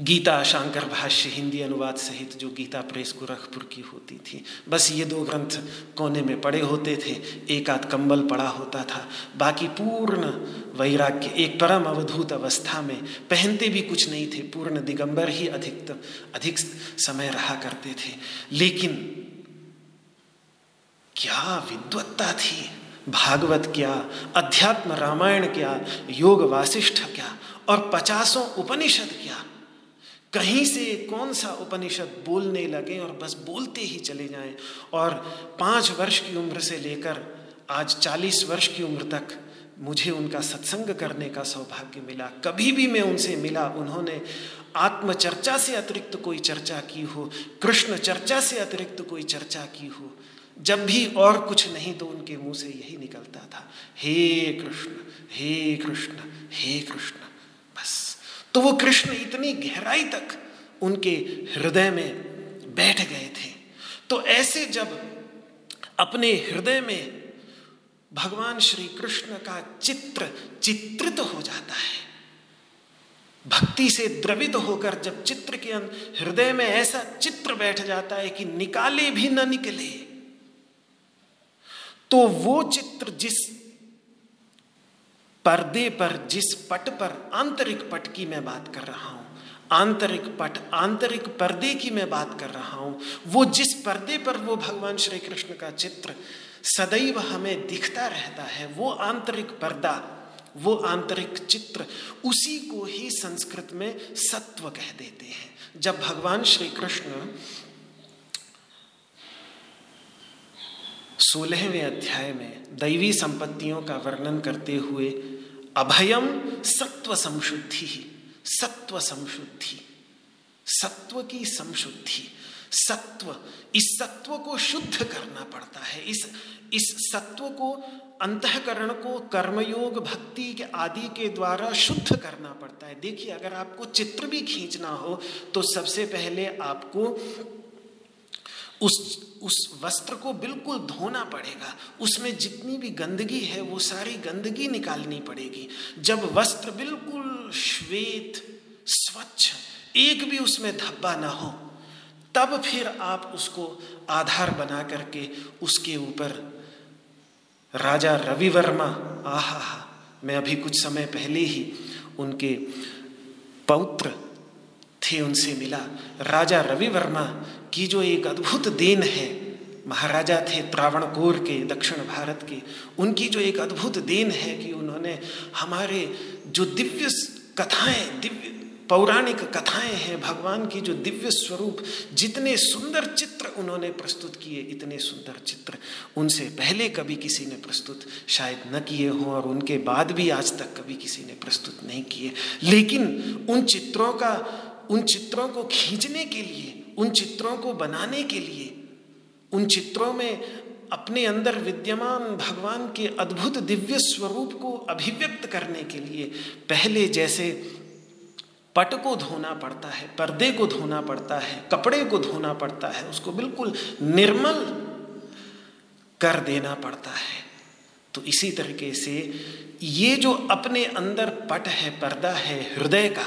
गीता शांकर भाष्य हिंदी अनुवाद सहित जो गीता प्रेस गोरखपुर की होती थी। बस ये दो ग्रंथ कोने में पड़े होते थे। एक आध कंबल पड़ा होता था। बाकी पूर्ण वैराग्य, एक परम अवधूत अवस्था में पहनते भी कुछ नहीं थे। पूर्ण दिगंबर ही अधिकतम अधिक समय रहा करते थे। लेकिन क्या विद्वत्ता थी? भागवत क्या? अध्यात्म रामायण क्या? योग वासिष्ठ क्या? और पचासों उपनिषद क्या? कहीं से कौन सा उपनिषद बोलने लगे और बस बोलते ही चले जाएँ? और पाँच वर्ष की उम्र से लेकर आज चालीस वर्ष की उम्र तक मुझे उनका सत्संग करने का सौभाग्य मिला। कभी भी मैं उनसे मिला, उन्होंने आत्मचर्चा से अतिरिक्त कोई चर्चा की हो, कृष्ण चर्चा से अतिरिक्त कोई चर्चा की हो जब भी और कुछ नहीं तो उनके मुँह से यही निकलता था, हे कृष्ण हे कृष्ण हे कृष्ण। बस। तो वो कृष्ण इतनी गहराई तक उनके हृदय में बैठ गए थे। तो ऐसे जब अपने हृदय में भगवान श्री कृष्ण का चित्र चित्रित तो हो जाता है, भक्ति से द्रवित होकर जब चित्र के हृदय में ऐसा चित्र बैठ जाता है कि निकाले भी न निकले तो वो चित्र जिस पर्दे पर, जिस पट पर, आंतरिक पट की मैं बात कर रहा हूँ, आंतरिक पट, आंतरिक पर्दे की मैं बात कर रहा हूँ, वो जिस पर्दे पर वो भगवान श्री कृष्ण का चित्र सदैव हमें दिखता रहता है, वो आंतरिक पर्दा, वो आंतरिक चित्र उसी को ही संस्कृत में सत्व कह देते हैं। जब भगवान श्री कृष्ण सोलहवें अध्याय में दैवी संपत्तियों का वर्णन करते हुए, अभयम सत्व संशुद्धि सत्व संशुद्धि सत्व की संशुद्धि, सत्व, इस सत्व को शुद्ध करना पड़ता है। इस इस सत्व को अंतकरण को कर्मयोग, भक्ति के आदि के द्वारा शुद्ध करना पड़ता है। देखिए, अगर आपको चित्र भी खींचना हो तो सबसे पहले आपको उस उस वस्त्र को बिल्कुल धोना पड़ेगा। उसमें जितनी भी गंदगी है, वो सारी गंदगी निकालनी पड़ेगी। जब वस्त्र बिल्कुल श्वेत, स्वच्छ, एक भी उसमें धब्बा ना हो, तब फिर आप उसको आधार बना करके उसके ऊपर, राजा रवि वर्मा आहा मैं अभी कुछ समय पहले ही उनके पौत्र थे उनसे मिला। राजा रवि वर्मा की जो एक अद्भुत देन है, महाराजा थे त्रावणकोर के, दक्षिण भारत के, उनकी जो एक अद्भुत देन है कि उन्होंने हमारे जो दिव्य कथाएँ, दिव्य, पौराणिक कथाएँ हैं, भगवान की जो दिव्य स्वरूप, जितने सुंदर चित्र उन्होंने प्रस्तुत किए, इतने सुंदर चित्र उनसे पहले कभी किसी ने प्रस्तुत शायद न किए हों और उनके बाद भी आज तक कभी किसी ने प्रस्तुत नहीं किए। लेकिन उन चित्रों का उन चित्रों को खींचने के लिए, उन चित्रों को बनाने के लिए, उन चित्रों में अपने अंदर विद्यमान भगवान के अद्भुत दिव्य स्वरूप को अभिव्यक्त करने के लिए, पहले जैसे पट को धोना पड़ता है, पर्दे को धोना पड़ता है, कपड़े को धोना पड़ता है, उसको बिल्कुल निर्मल कर देना पड़ता है। तो इसी तरीके से ये जो अपने अंदर पट है, पर्दा है, हृदय का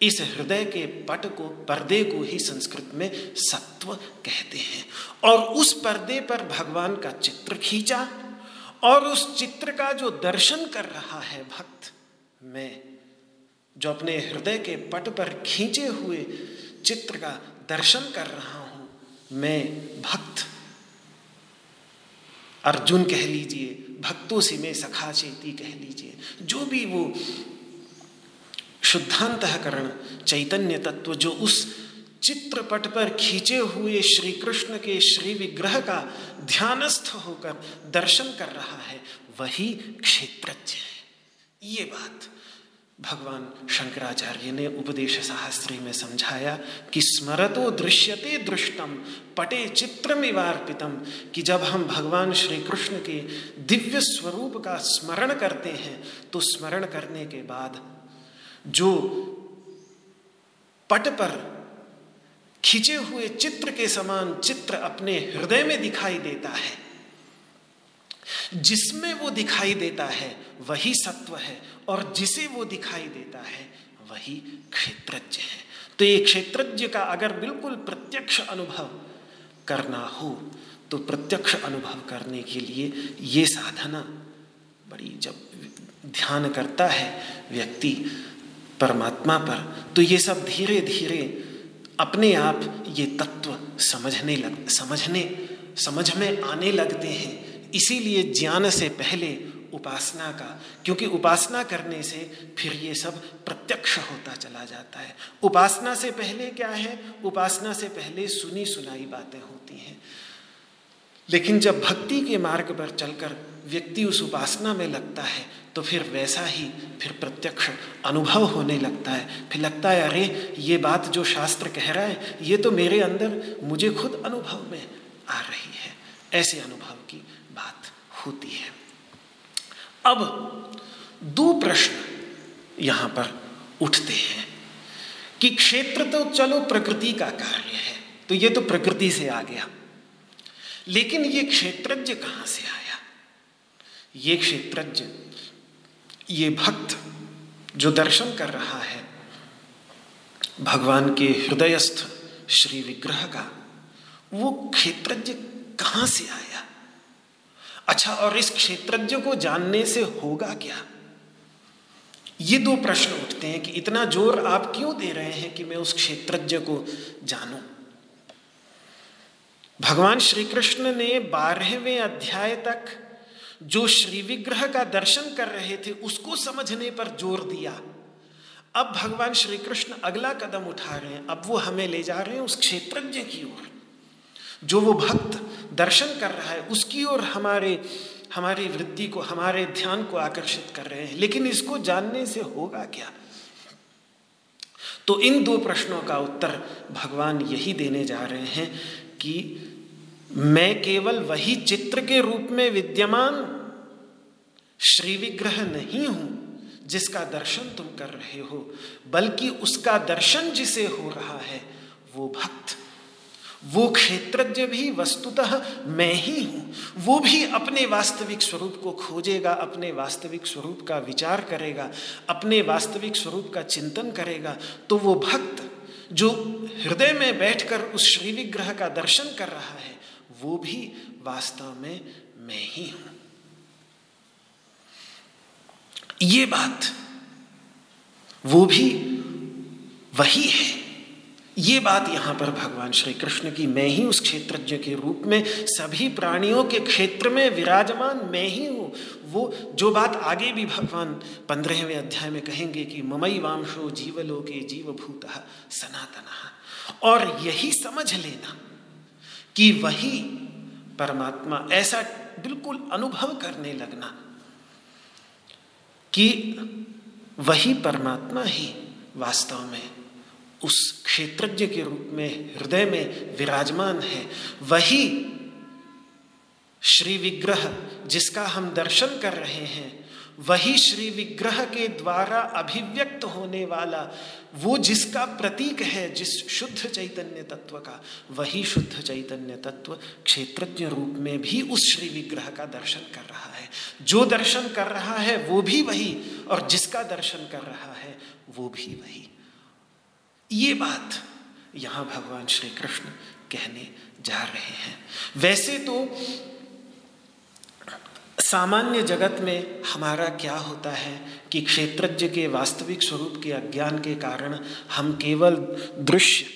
इस हृदय के पट को, पर्दे को ही संस्कृत में सत्व कहते हैं। और उस पर्दे पर भगवान का चित्र खींचा और उस चित्र का जो दर्शन कर रहा है भक्त, मैं जो अपने हृदय के पट पर खींचे हुए चित्र का दर्शन कर रहा हूँ, मैं भक्त। अर्जुन कह लीजिए, भक्तों से मैं सखा चेती कह लीजिए, जो भी वो शुद्धांतकरण चैतन्य तत्व जो उस चित्रपट पर खींचे हुए श्री कृष्ण के श्री विग्रह का ध्यानस्थ होकर दर्शन कर रहा है, वही क्षेत्रज्ञ है। ये बात भगवान शंकराचार्य ने उपदेश शास्त्री में समझाया कि स्मरतो दृश्यते दृष्टम पटे चित्रमिवार्पितम कि जब हम भगवान श्री कृष्ण के दिव्य स्वरूप का स्मरण करते हैं तो स्मरण करने के बाद जो पट पर खींचे हुए चित्र के समान चित्र अपने हृदय में दिखाई देता है। जिसमें वो दिखाई देता है, वही सत्व है और जिसे वो दिखाई देता है, वही क्षेत्रज्ञ है। तो ये क्षेत्रज्ञ का अगर बिल्कुल प्रत्यक्ष अनुभव करना हो तो प्रत्यक्ष अनुभव करने के लिए ये साधना बड़ी जब ध्यान करता है व्यक्ति परमात्मा पर तो ये सब धीरे धीरे अपने आप ये तत्व समझने लग, समझने, समझ में आने लगते हैं। इसीलिए ज्ञान से पहले उपासना का, क्योंकि उपासना करने से फिर ये सब प्रत्यक्ष होता चला जाता है। उपासना से पहले क्या है? उपासना से पहले सुनी सुनाई बातें होती हैं। लेकिन जब भक्ति के मार्ग पर चलकर व्यक्ति उस उपासना में लगता है तो फिर वैसा ही फिर प्रत्यक्ष अनुभव होने लगता है। फिर लगता है, अरे, ये बात जो शास्त्र कह रहा है, ये तो मेरे अंदर, मुझे खुद अनुभव में आ रही है। ऐसे अनुभव की बात होती है। अब दो प्रश्न यहाँ पर उठते हैं कि क्षेत्र तो चलो प्रकृति का कार्य है तो ये तो प्रकृति से आ गया। लेकिन ये क्षेत्रज्ञ कहाँ से आया? ये क्षेत्रज्ञ ये भक्त जो दर्शन कर रहा है, भगवान के हृदयस्थ श्री विग्रह का, वो क्षेत्रज्ञ कहाँ से आया? अच्छा और इस क्षेत्रज्ञ को जानने से होगा क्या? ये दो प्रश्न उठते हैं कि इतना ज़ोर आप क्यों दे रहे हैं कि मैं उस क्षेत्रज्ञ को जानूं? भगवान श्री कृष्ण ने बारहवें अध्याय तक जो श्री विग्रह का दर्शन कर रहे थे, उसको समझने पर ज़ोर दिया। अब भगवान श्री कृष्ण अगला कदम उठा रहे हैं। अब वो हमें ले जा रहे हैं उस क्षेत्रज्ञ की ओर। जो वो भक्त दर्शन कर रहा है, उसकी ओर हमारे, हमारी वृत्ति को, हमारे ध्यान को आकर्षित कर रहे हैं। लेकिन इसको जानने से होगा क्या? तो इन दो प्रश्नों का उत्तर भगवान यही देने जा रहे हैं कि मैं केवल वही चित्र के रूप में विद्यमान श्री विग्रह नहीं हूँ, जिसका दर्शन तुम कर रहे हो, बल्कि उसका दर्शन जिसे हो रहा है, वो भक्त। वो क्षेत्रज्ञ भी वस्तुतः मैं ही हूँ। वो भी अपने वास्तविक स्वरूप को खोजेगा, अपने वास्तविक स्वरूप का विचार करेगा, अपने वास्तविक स्वरूप का चिंतन करेगा तो वो भक्त, जो हृदय में बैठकर उस श्री विग्रह का दर्शन कर रहा है वो भी वास्तव में मैं ही हूँ। ये बात, वो भी वही है। ये बात यहाँ पर भगवान श्री कृष्ण की मैं ही उस क्षेत्रज्ञ के रूप में, सभी प्राणियों के क्षेत्र में विराजमान मैं ही हूँ। वो, जो बात आगे भी भगवान पंद्रहवें अध्याय में कहेंगे कि ममई वामशो जीवलोके जीवभूत सनातन। और यही समझ लेना कि वही परमात्मा ऐसा बिल्कुल अनुभव करने लगना कि वही परमात्मा ही वास्तव में उस क्षेत्रज्ञ के रूप में, हृदय में विराजमान है। वही श्री विग्रह जिसका हम दर्शन कर रहे हैं वही श्री विग्रह के द्वारा अभिव्यक्त होने वाला वो जिसका प्रतीक है, जिस शुद्ध चैतन्य तत्व का, वही शुद्ध चैतन्य तत्व क्षेत्रज्ञ रूप में भी उस श्री विग्रह का दर्शन कर रहा है। जो दर्शन कर रहा है, वो भी वही, और जिसका दर्शन कर रहा है, वो भी वही। ये बात यहाँ भगवान श्री कृष्ण कहने जा रहे हैं। वैसे तो सामान्य जगत में हमारा क्या होता है कि क्षेत्रज्ञ के वास्तविक स्वरूप के अज्ञान के कारण हम केवल दृश्य,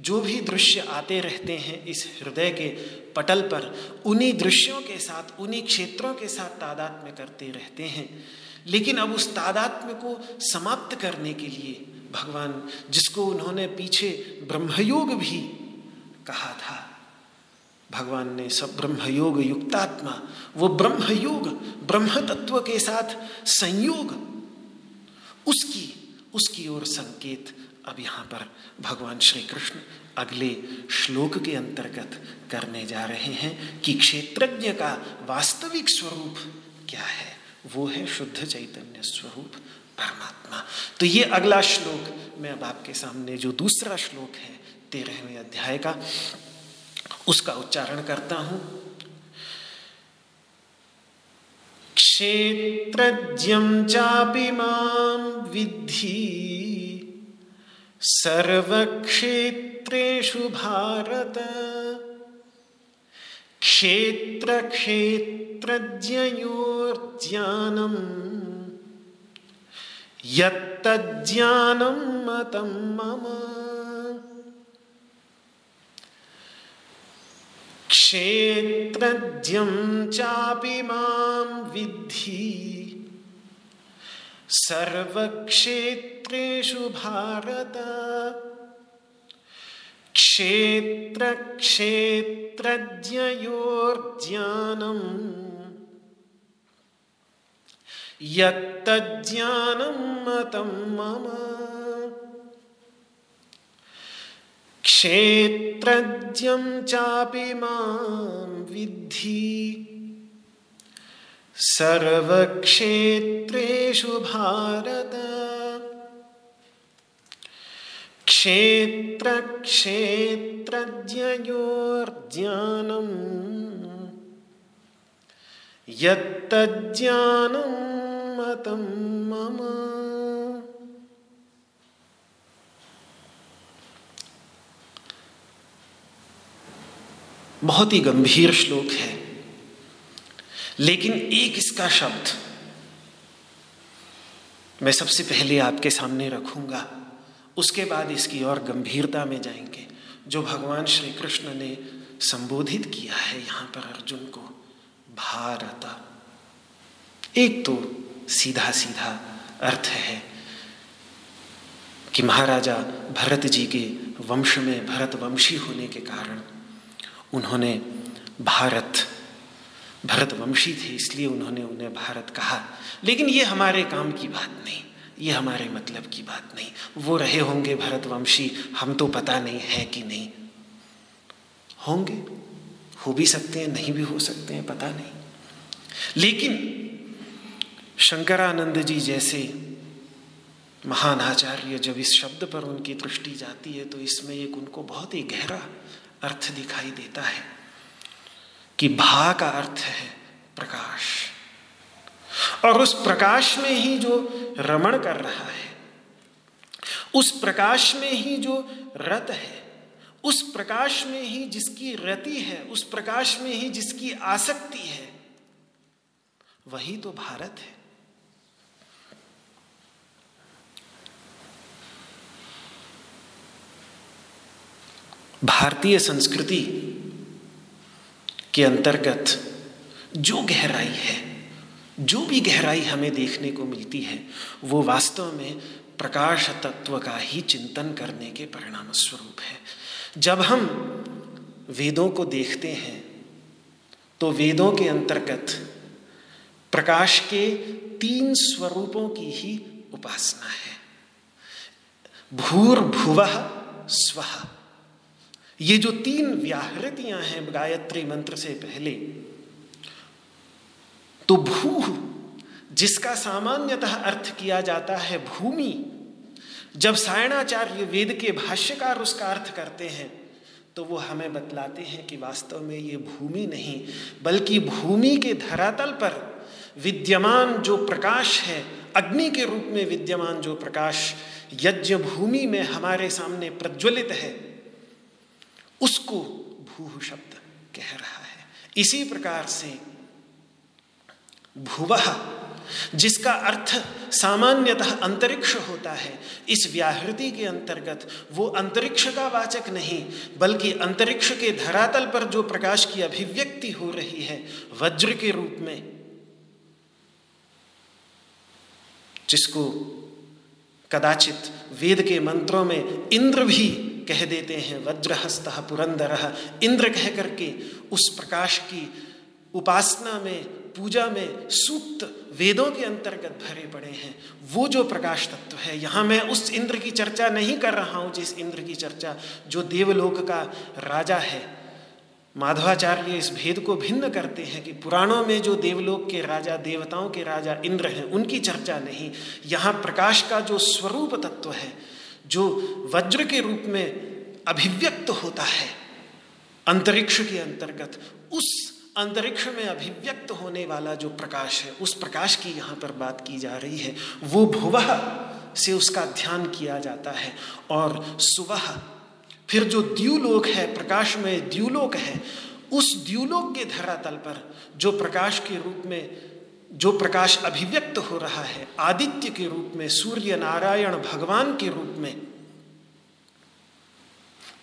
जो भी दृश्य आते रहते हैं इस हृदय के पटल पर, उन्हीं दृश्यों के साथ, उन्हीं क्षेत्रों के साथ तादात्म्य करते रहते हैं। लेकिन अब उस तादात्म्य को समाप्त करने के लिए भगवान, जिसको उन्होंने पीछे ब्रह्मयोग भी कहा था भगवान ने सब ब्रह्मयोग युक्तात्मा, वो ब्रह्मयोग ब्रह्म तत्व के साथ संयोग, उसकी उसकी ओर संकेत अब यहाँ पर भगवान श्री कृष्ण अगले श्लोक के अंतर्गत करने जा रहे हैं कि क्षेत्रज्ञ का वास्तविक स्वरूप क्या है? वो है शुद्ध चैतन्य स्वरूप परमात्मा। तो ये अगला श्लोक मैं अब आपके सामने, जो दूसरा श्लोक है तेरहवें अध्याय का उसका उच्चारण करता हूँ। क्षेत्रज्ञं चापि माँ विद्धि। सर्वक्षेत्रेषु भारत। क्षेत्रक्षेत्रज्ञयोर्ज्ञानम् यत्तज्ज्ञानं मतं मम। क्षेत्रज्ञं चापि माँ विद्धि। सर्वक्षेत्रेषु भारत। क्षेत्रक्षेत्रज्ञयोर्ज्ञानम् यत्तज्ज्ञानं मतं मम। क्षेत्रज्ञं चापि माँ विद्धि। सर्वक्षेत्रेषु भारत। क्षेत्रक्षेत्रज्ञयोर्ज्ञानम् यत्तज्ज्ञानं मतं मम। बहुत ही गंभीर श्लोक है। लेकिन एक इसका शब्द मैं सबसे पहले आपके सामने रखूँगा, उसके बाद इसकी और गंभीरता में जाएँगे, जो भगवान श्री कृष्ण ने संबोधित किया है यहाँ पर अर्जुन को, भारत। एक तो सीधा सीधा अर्थ है कि महाराजा भरत जी के वंश में भरत वंशी होने के कारण उन्होंने भारत भरत वंशी थे, इसलिए उन्होंने उन्हें भारत कहा। लेकिन ये हमारे काम की बात नहीं, ये हमारे मतलब की बात नहीं। वो रहे होंगे भरत वंशी हम तो पता नहीं है कि नहीं। होंगे, हो भी सकते हैं, नहीं भी हो सकते हैं, पता नहीं। लेकिन शंकरानंद जी जैसे महान आचार्य जब इस शब्द पर उनकी दृष्टि जाती है तो इसमें एक उनको बहुत ही गहरा अर्थ दिखाई देता है कि भा का अर्थ है प्रकाश। और उस प्रकाश में ही जो रमण कर रहा है, उस प्रकाश में ही जो रत है, उस प्रकाश में ही जिसकी रति है, उस प्रकाश में ही जिसकी आसक्ति है, वही तो भारत है। भारतीय संस्कृति के अंतर्गत जो गहराई है, जो भी गहराई हमें देखने को मिलती है, वो वास्तव में प्रकाश तत्व का ही चिंतन करने के परिणाम स्वरूप है। जब हम वेदों को देखते हैं तो वेदों के अंतर्गत प्रकाश के तीन स्वरूपों की ही उपासना है। भूर्भुव स्व। ये जो तीन व्याहृतियाँ हैं गायत्री मंत्र से पहले तो भू, जिसका सामान्यतः अर्थ किया जाता है भूमि, जब सायणाचार्य वेद के भाष्यकार उसका अर्थ करते हैं तो वो हमें बतलाते हैं कि वास्तव में ये भूमि नहीं, बल्कि भूमि के धरातल पर विद्यमान जो प्रकाश है, अग्नि के रूप में विद्यमान जो प्रकाश यज्ञ भूमि में हमारे सामने प्रज्वलित है उसको भू शब्द कह रहा है। इसी प्रकार से भुव, जिसका अर्थ सामान्यतः अंतरिक्ष होता है, इस व्याहृति के अंतर्गत वो अंतरिक्ष का वाचक नहीं, बल्कि अंतरिक्ष के धरातल पर जो प्रकाश की अभिव्यक्ति हो रही है, वज्र के रूप में, जिसको कदाचित वेद के मंत्रों में इंद्र भी कह देते हैं, वज्रहस्त पुरंदर। इंद्र कह करके उस प्रकाश की उपासना में, पूजा में सूक्त वेदों के अंतर्गत भरे पड़े हैं। वो जो प्रकाश तत्व है, यहाँ मैं उस इंद्र की चर्चा नहीं कर रहा हूँ, जिस इंद्र की चर्चा जो देवलोक का राजा है। माधवाचार्य इस भेद को भिन्न करते हैं कि पुराणों में जो देवलोक के राजा, देवताओं के राजा इंद्र हैं, उनकी चर्चा नहीं। यहाँ प्रकाश का जो स्वरूप तत्व है जो वज्र के रूप में अभिव्यक्त होता है, अंतरिक्ष के अंतर्गत, उस अंतरिक्ष में अभिव्यक्त होने वाला जो प्रकाश है, उस प्रकाश की यहाँ पर बात की जा रही है, वो भुवह से उसका ध्यान किया जाता है और सुबह फिर जो द्यूलोक है प्रकाश में द्यूलोक है, उस द्यूलोक के धरातल पर जो प्रकाश के रूप में जो प्रकाश अभिव्यक्त हो रहा है, आदित्य के रूप में सूर्य नारायण भगवान के रूप में,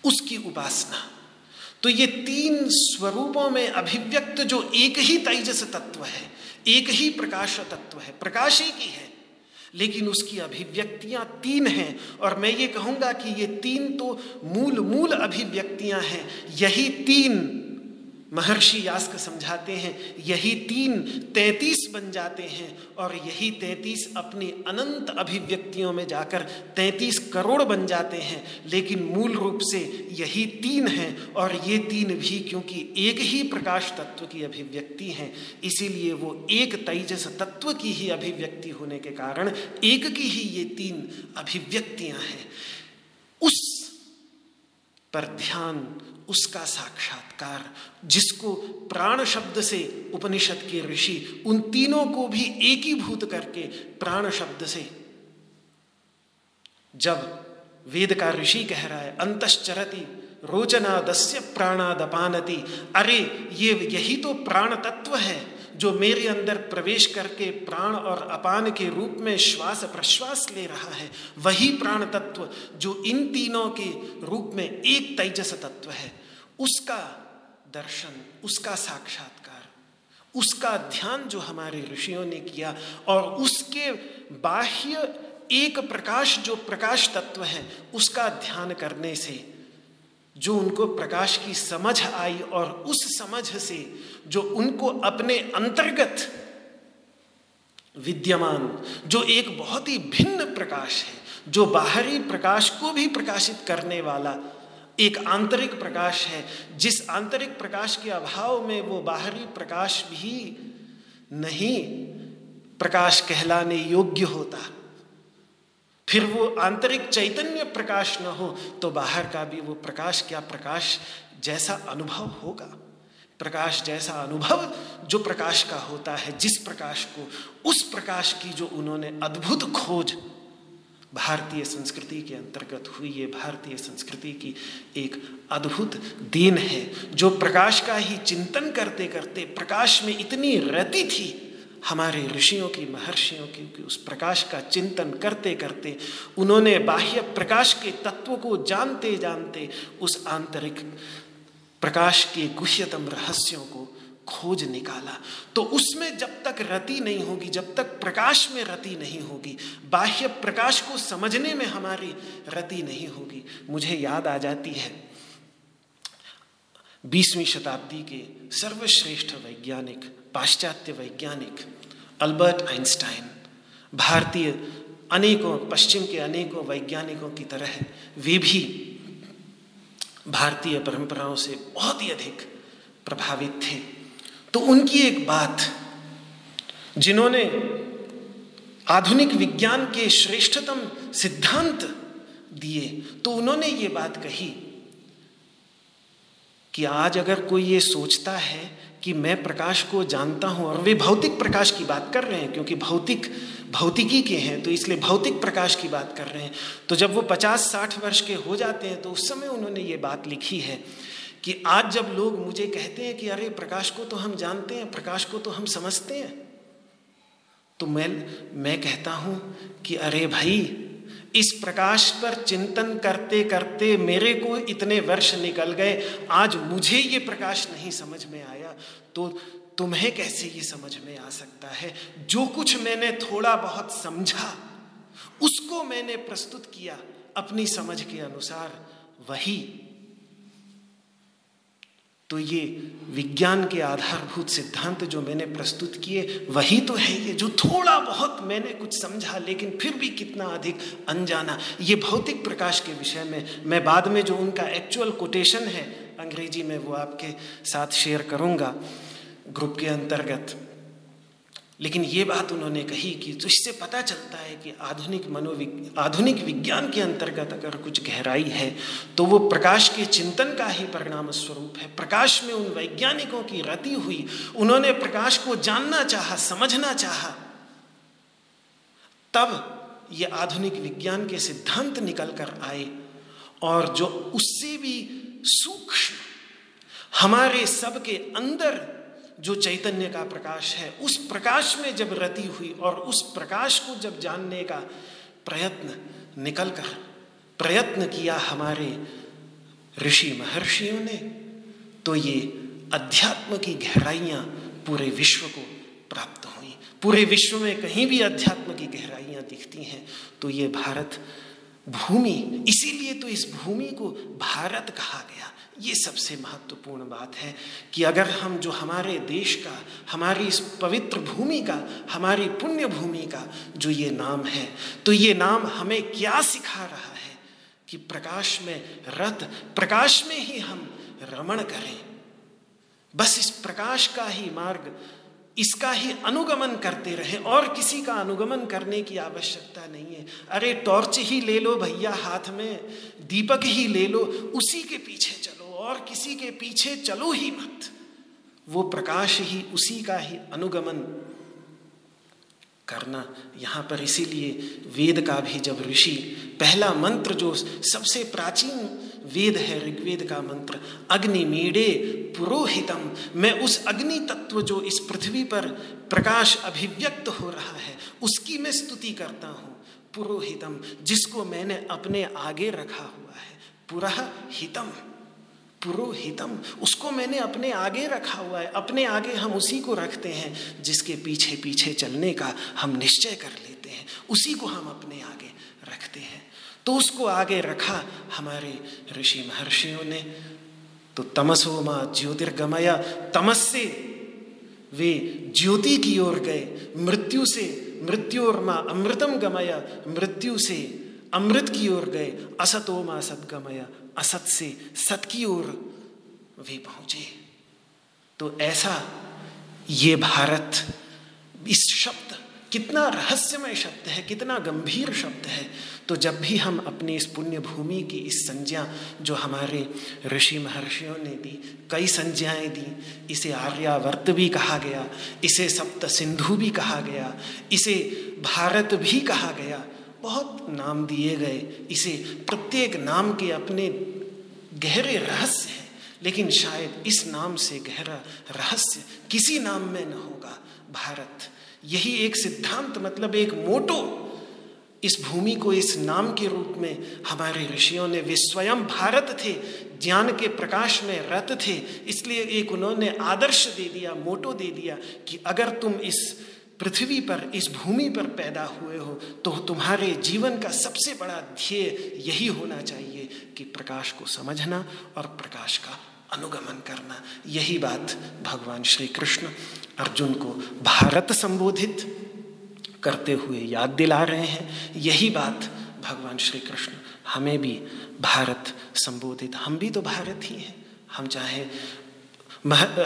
उसकी उपासना। तो ये तीन स्वरूपों में अभिव्यक्त जो एक ही तेजस तत्व है, एक ही प्रकाश तत्व है, प्रकाश एक ही है, लेकिन उसकी अभिव्यक्तियाँ तीन हैं। और मैं ये कहूँगा कि ये तीन तो मूल मूल अभिव्यक्तियाँ हैं, यही तीन महर्षि यास्क समझाते हैं, यही तीन तैतीस बन जाते हैं और यही तैतीस अपनी अनंत अभिव्यक्तियों में जाकर तैतीस करोड़ बन जाते हैं। लेकिन मूल रूप से यही तीन हैं और ये तीन भी क्योंकि एक ही प्रकाश तत्व की अभिव्यक्ति हैं, इसीलिए वो एक तेजस तत्व की ही अभिव्यक्ति होने के कारण एक की ही ये तीन अभिव्यक्तियाँ हैं। उस पर ध्यान उसका साक्षात्कार, जिसको प्राण शब्द से उपनिषद के ऋषि उन तीनों को भी एकीभूत करके प्राण शब्द से। जब वेद का ऋषि कह रहा है, अंतश्चरती रोचना दस्य प्राणादपानति। अरे, ये यही तो प्राण तत्व है। जो मेरे अंदर प्रवेश करके प्राण और अपान के रूप में श्वास प्रश्वास ले रहा है, वही प्राण तत्व जो इन तीनों के रूप में एक तेजस तत्व है, उसका दर्शन, उसका साक्षात्कार, उसका ध्यान जो हमारे ऋषियों ने किया और उसके बाह्य एक प्रकाश जो प्रकाश तत्व है, उसका ध्यान करने से जो उनको प्रकाश की समझ आई और उस समझ से जो उनको अपने अंतर्गत विद्यमान, जो एक बहुत ही भिन्न प्रकाश है, जो बाहरी प्रकाश को भी प्रकाशित करने वाला एक आंतरिक प्रकाश है, जिस आंतरिक प्रकाश के अभाव में वो बाहरी प्रकाश भी नहीं प्रकाश कहलाने योग्य होता। फिर वो आंतरिक चैतन्य प्रकाश न हो तो बाहर का भी वो प्रकाश, क्या प्रकाश जैसा अनुभव होगा? प्रकाश जैसा अनुभव जो प्रकाश का होता है, जिस प्रकाश को, उस प्रकाश की जो उन्होंने अद्भुत खोज भारतीय संस्कृति के अंतर्गत हुई है भारतीय संस्कृति की एक अद्भुत देन है, जो प्रकाश का ही चिंतन करते करते प्रकाश में इतनी रति थी हमारे ऋषियों की महर्षियों की, की उस प्रकाश का चिंतन करते करते उन्होंने बाह्य प्रकाश के तत्व को जानते जानते उस आंतरिक प्रकाश के गुह्यतम रहस्यों को खोज निकाला। तो उसमें जब तक रति नहीं होगी जब तक प्रकाश में रति नहीं होगी बाह्य प्रकाश को समझने में हमारी रति नहीं होगी मुझे याद आ जाती है बीसवीं शताब्दी के सर्वश्रेष्ठ वैज्ञानिक पाश्चात्य वैज्ञानिक अल्बर्ट आइंस्टाइन, भारतीय अनेकों, पश्चिम के अनेकों वैज्ञानिकों की तरह वे भी भारतीय परंपराओं से बहुत ही अधिक प्रभावित थे। तो उनकी एक बात, जिन्होंने आधुनिक विज्ञान के श्रेष्ठतम सिद्धांत दिए तो उन्होंने ये बात कही कि आज अगर कोई ये सोचता है कि मैं प्रकाश को जानता हूँ और वे भौतिक प्रकाश की बात कर रहे हैं, क्योंकि भौतिक, भौतिकी के हैं तो इसलिए भौतिक प्रकाश की बात कर रहे हैं। तो जब वो पचास, साठ वर्ष के हो जाते हैं तो उस समय उन्होंने ये बात लिखी है कि आज जब लोग मुझे कहते हैं कि अरे, प्रकाश को तो हम जानते हैं, प्रकाश को तो हम समझते हैं तो मैं मैं कहता हूँ कि अरे भाई इस प्रकाश पर चिंतन करते करते मेरे को इतने वर्ष निकल गए, आज मुझे ये प्रकाश नहीं समझ में आया तो तुम्हें कैसे ये समझ में आ सकता है? जो कुछ मैंने थोड़ा बहुत समझा, उसको मैंने प्रस्तुत किया अपनी समझ के अनुसार, वही तो ये विज्ञान के आधारभूत सिद्धांत जो मैंने प्रस्तुत किए, वही तो है ये जो थोड़ा बहुत मैंने कुछ समझा, लेकिन फिर भी कितना अधिक अनजाना। ये भौतिक प्रकाश के विषय में, मैं बाद में जो उनका एक्चुअल कोटेशन है, अंग्रेज़ी में वो आपके साथ शेयर करूँगा। ग्रुप के अंतर्गत। लेकिन ये बात उन्होंने कही कि तो इससे पता चलता है कि आधुनिक मनोविग, आधुनिक विज्ञान के अंतर्गत अगर कुछ गहराई है तो वो प्रकाश के चिंतन का ही परिणाम स्वरूप है। प्रकाश में उन वैज्ञानिकों की रति हुई। उन्होंने प्रकाश को जानना चाहा, समझना चाहा। तब ये आधुनिक विज्ञान के सिद्धांत निकल कर आए और जो उससे भी सूक्ष्म, हमारे सबके अंदर जो चैतन्य का प्रकाश है, उस प्रकाश में जब रति हुई और उस प्रकाश को जब जानने का प्रयत्न निकल कर प्रयत्न किया हमारे ऋषि महर्षियों ने तो ये अध्यात्म की गहराइयाँ पूरे विश्व को प्राप्त हुई। पूरे विश्व में कहीं भी अध्यात्म की गहराइयाँ दिखती हैं तो ये भारत भूमि, इसीलिए तो इस भूमि को भारत कहा गया। ये सबसे महत्वपूर्ण बात है कि अगर हम जो हमारे देश का, हमारी इस पवित्र भूमि का, हमारी पुण्य भूमि का जो ये नाम है तो ये नाम हमें क्या सिखा रहा है कि प्रकाश में रथ, प्रकाश में ही हम रमण करें। बस इस प्रकाश का ही मार्ग, इसका ही अनुगमन करते रहे। और किसी का अनुगमन करने की आवश्यकता नहीं है। अरे, टॉर्च ही ले लो भैया हाथ में, दीपक ही ले लो, उसी के पीछे चलो। और किसी के पीछे चलो ही मत। वो प्रकाश ही उसी का ही अनुगमन करना यहाँ पर इसीलिए वेद का भी जब ऋषि पहला मंत्र जो सबसे प्राचीन वेद है, ऋग्वेद का मंत्र अग्निमीडे पुरोहितम, मैं उस अग्नि तत्व जो इस पृथ्वी पर प्रकाश अभिव्यक्त हो रहा है, उसकी मैं स्तुति करता हूँ। पुरोहितम, जिसको मैंने अपने आगे रखा हुआ है पुरहितम पुरोहितम, उसको मैंने अपने आगे रखा हुआ है। अपने आगे हम उसी को रखते हैं, जिसके पीछे पीछे चलने का हम निश्चय कर लेते हैं। उसी को हम अपने आगे रखते हैं। तो उसको आगे रखा हमारे ऋषि महर्षियों ने। तो तमसो माँ ज्योतिर्गमया तमस से वे ज्योति की ओर गए। मृत्यु से, मृत्यु और माँ अमृतम गमया, मृत्यु से अमृत की ओर गए। असतो माँ सदगमया असत से सत की ओर वे पहुँचे। तो ऐसा ये भारत, इस शब्द कितना रहस्यमय शब्द है, कितना गंभीर शब्द है। तो जब भी हम अपने इस पुण्य भूमि की इस संज्ञा जो हमारे ऋषि महर्षियों ने दी, कई संज्ञाएँ दी, इसे आर्यावर्त भी कहा गया, इसे सप्त सिंधु भी कहा गया, इसे भारत भी कहा गया बहुत नाम दिए गए। इसे प्रत्येक नाम के अपने गहरे रहस्य हैं, लेकिन शायद इस नाम से गहरा रहस्य किसी नाम में न होगा। भारत, यही एक सिद्धांत मतलब एक मोटो। इस भूमि को इस नाम के रूप में हमारे ऋषियों ने वे स्वयं भारत थे, ज्ञान के प्रकाश में रत थे। इसलिए एक उन्होंने आदर्श दे दिया, मोटो दे दिया कि अगर तुम इस पृथ्वी पर, इस भूमि पर पैदा हुए हो तो तुम्हारे जीवन का सबसे बड़ा ध्येय यही होना चाहिए कि प्रकाश को समझना और प्रकाश का अनुगमन करना। यही बात भगवान श्री कृष्ण अर्जुन को भारत संबोधित करते हुए याद दिला रहे हैं। यही बात भगवान श्री कृष्ण हमें भी भारत संबोधित, हम भी तो भारत ही हैं। हम चाहे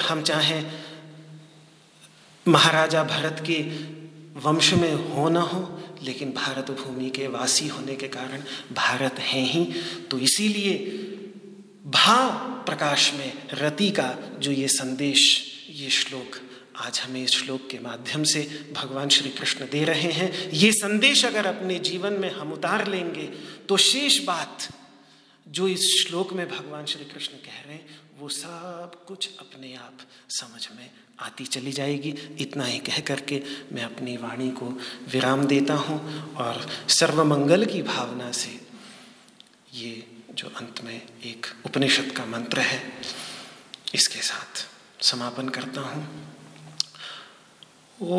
हम चाहे महाराजा भरत के वंश में हो न हो, लेकिन भारत भूमि के वासी होने के कारण भारत हैं ही। तो इसीलिए भाव प्रकाश में रति का जो ये संदेश, ये श्लोक आज हमें इस श्लोक के माध्यम से भगवान श्री कृष्ण दे रहे हैं। ये संदेश अगर अपने जीवन में हम उतार लेंगे तो शेष बात जो इस श्लोक में भगवान श्री कृष्ण कह रहे हैं, वो सब कुछ अपने आप समझ में आती चली जाएगी। इतना ही कह करके मैं अपनी वाणी को विराम देता हूँ और सर्वमंगल की भावना से ये जो अंत में एक उपनिषद का मंत्र है, इसके साथ समापन करता हूँ। ओ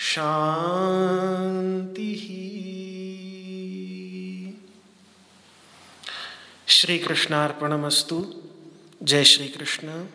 शान्तिः श्रीकृष्णार्पणमस्तु। जय श्री कृष्ण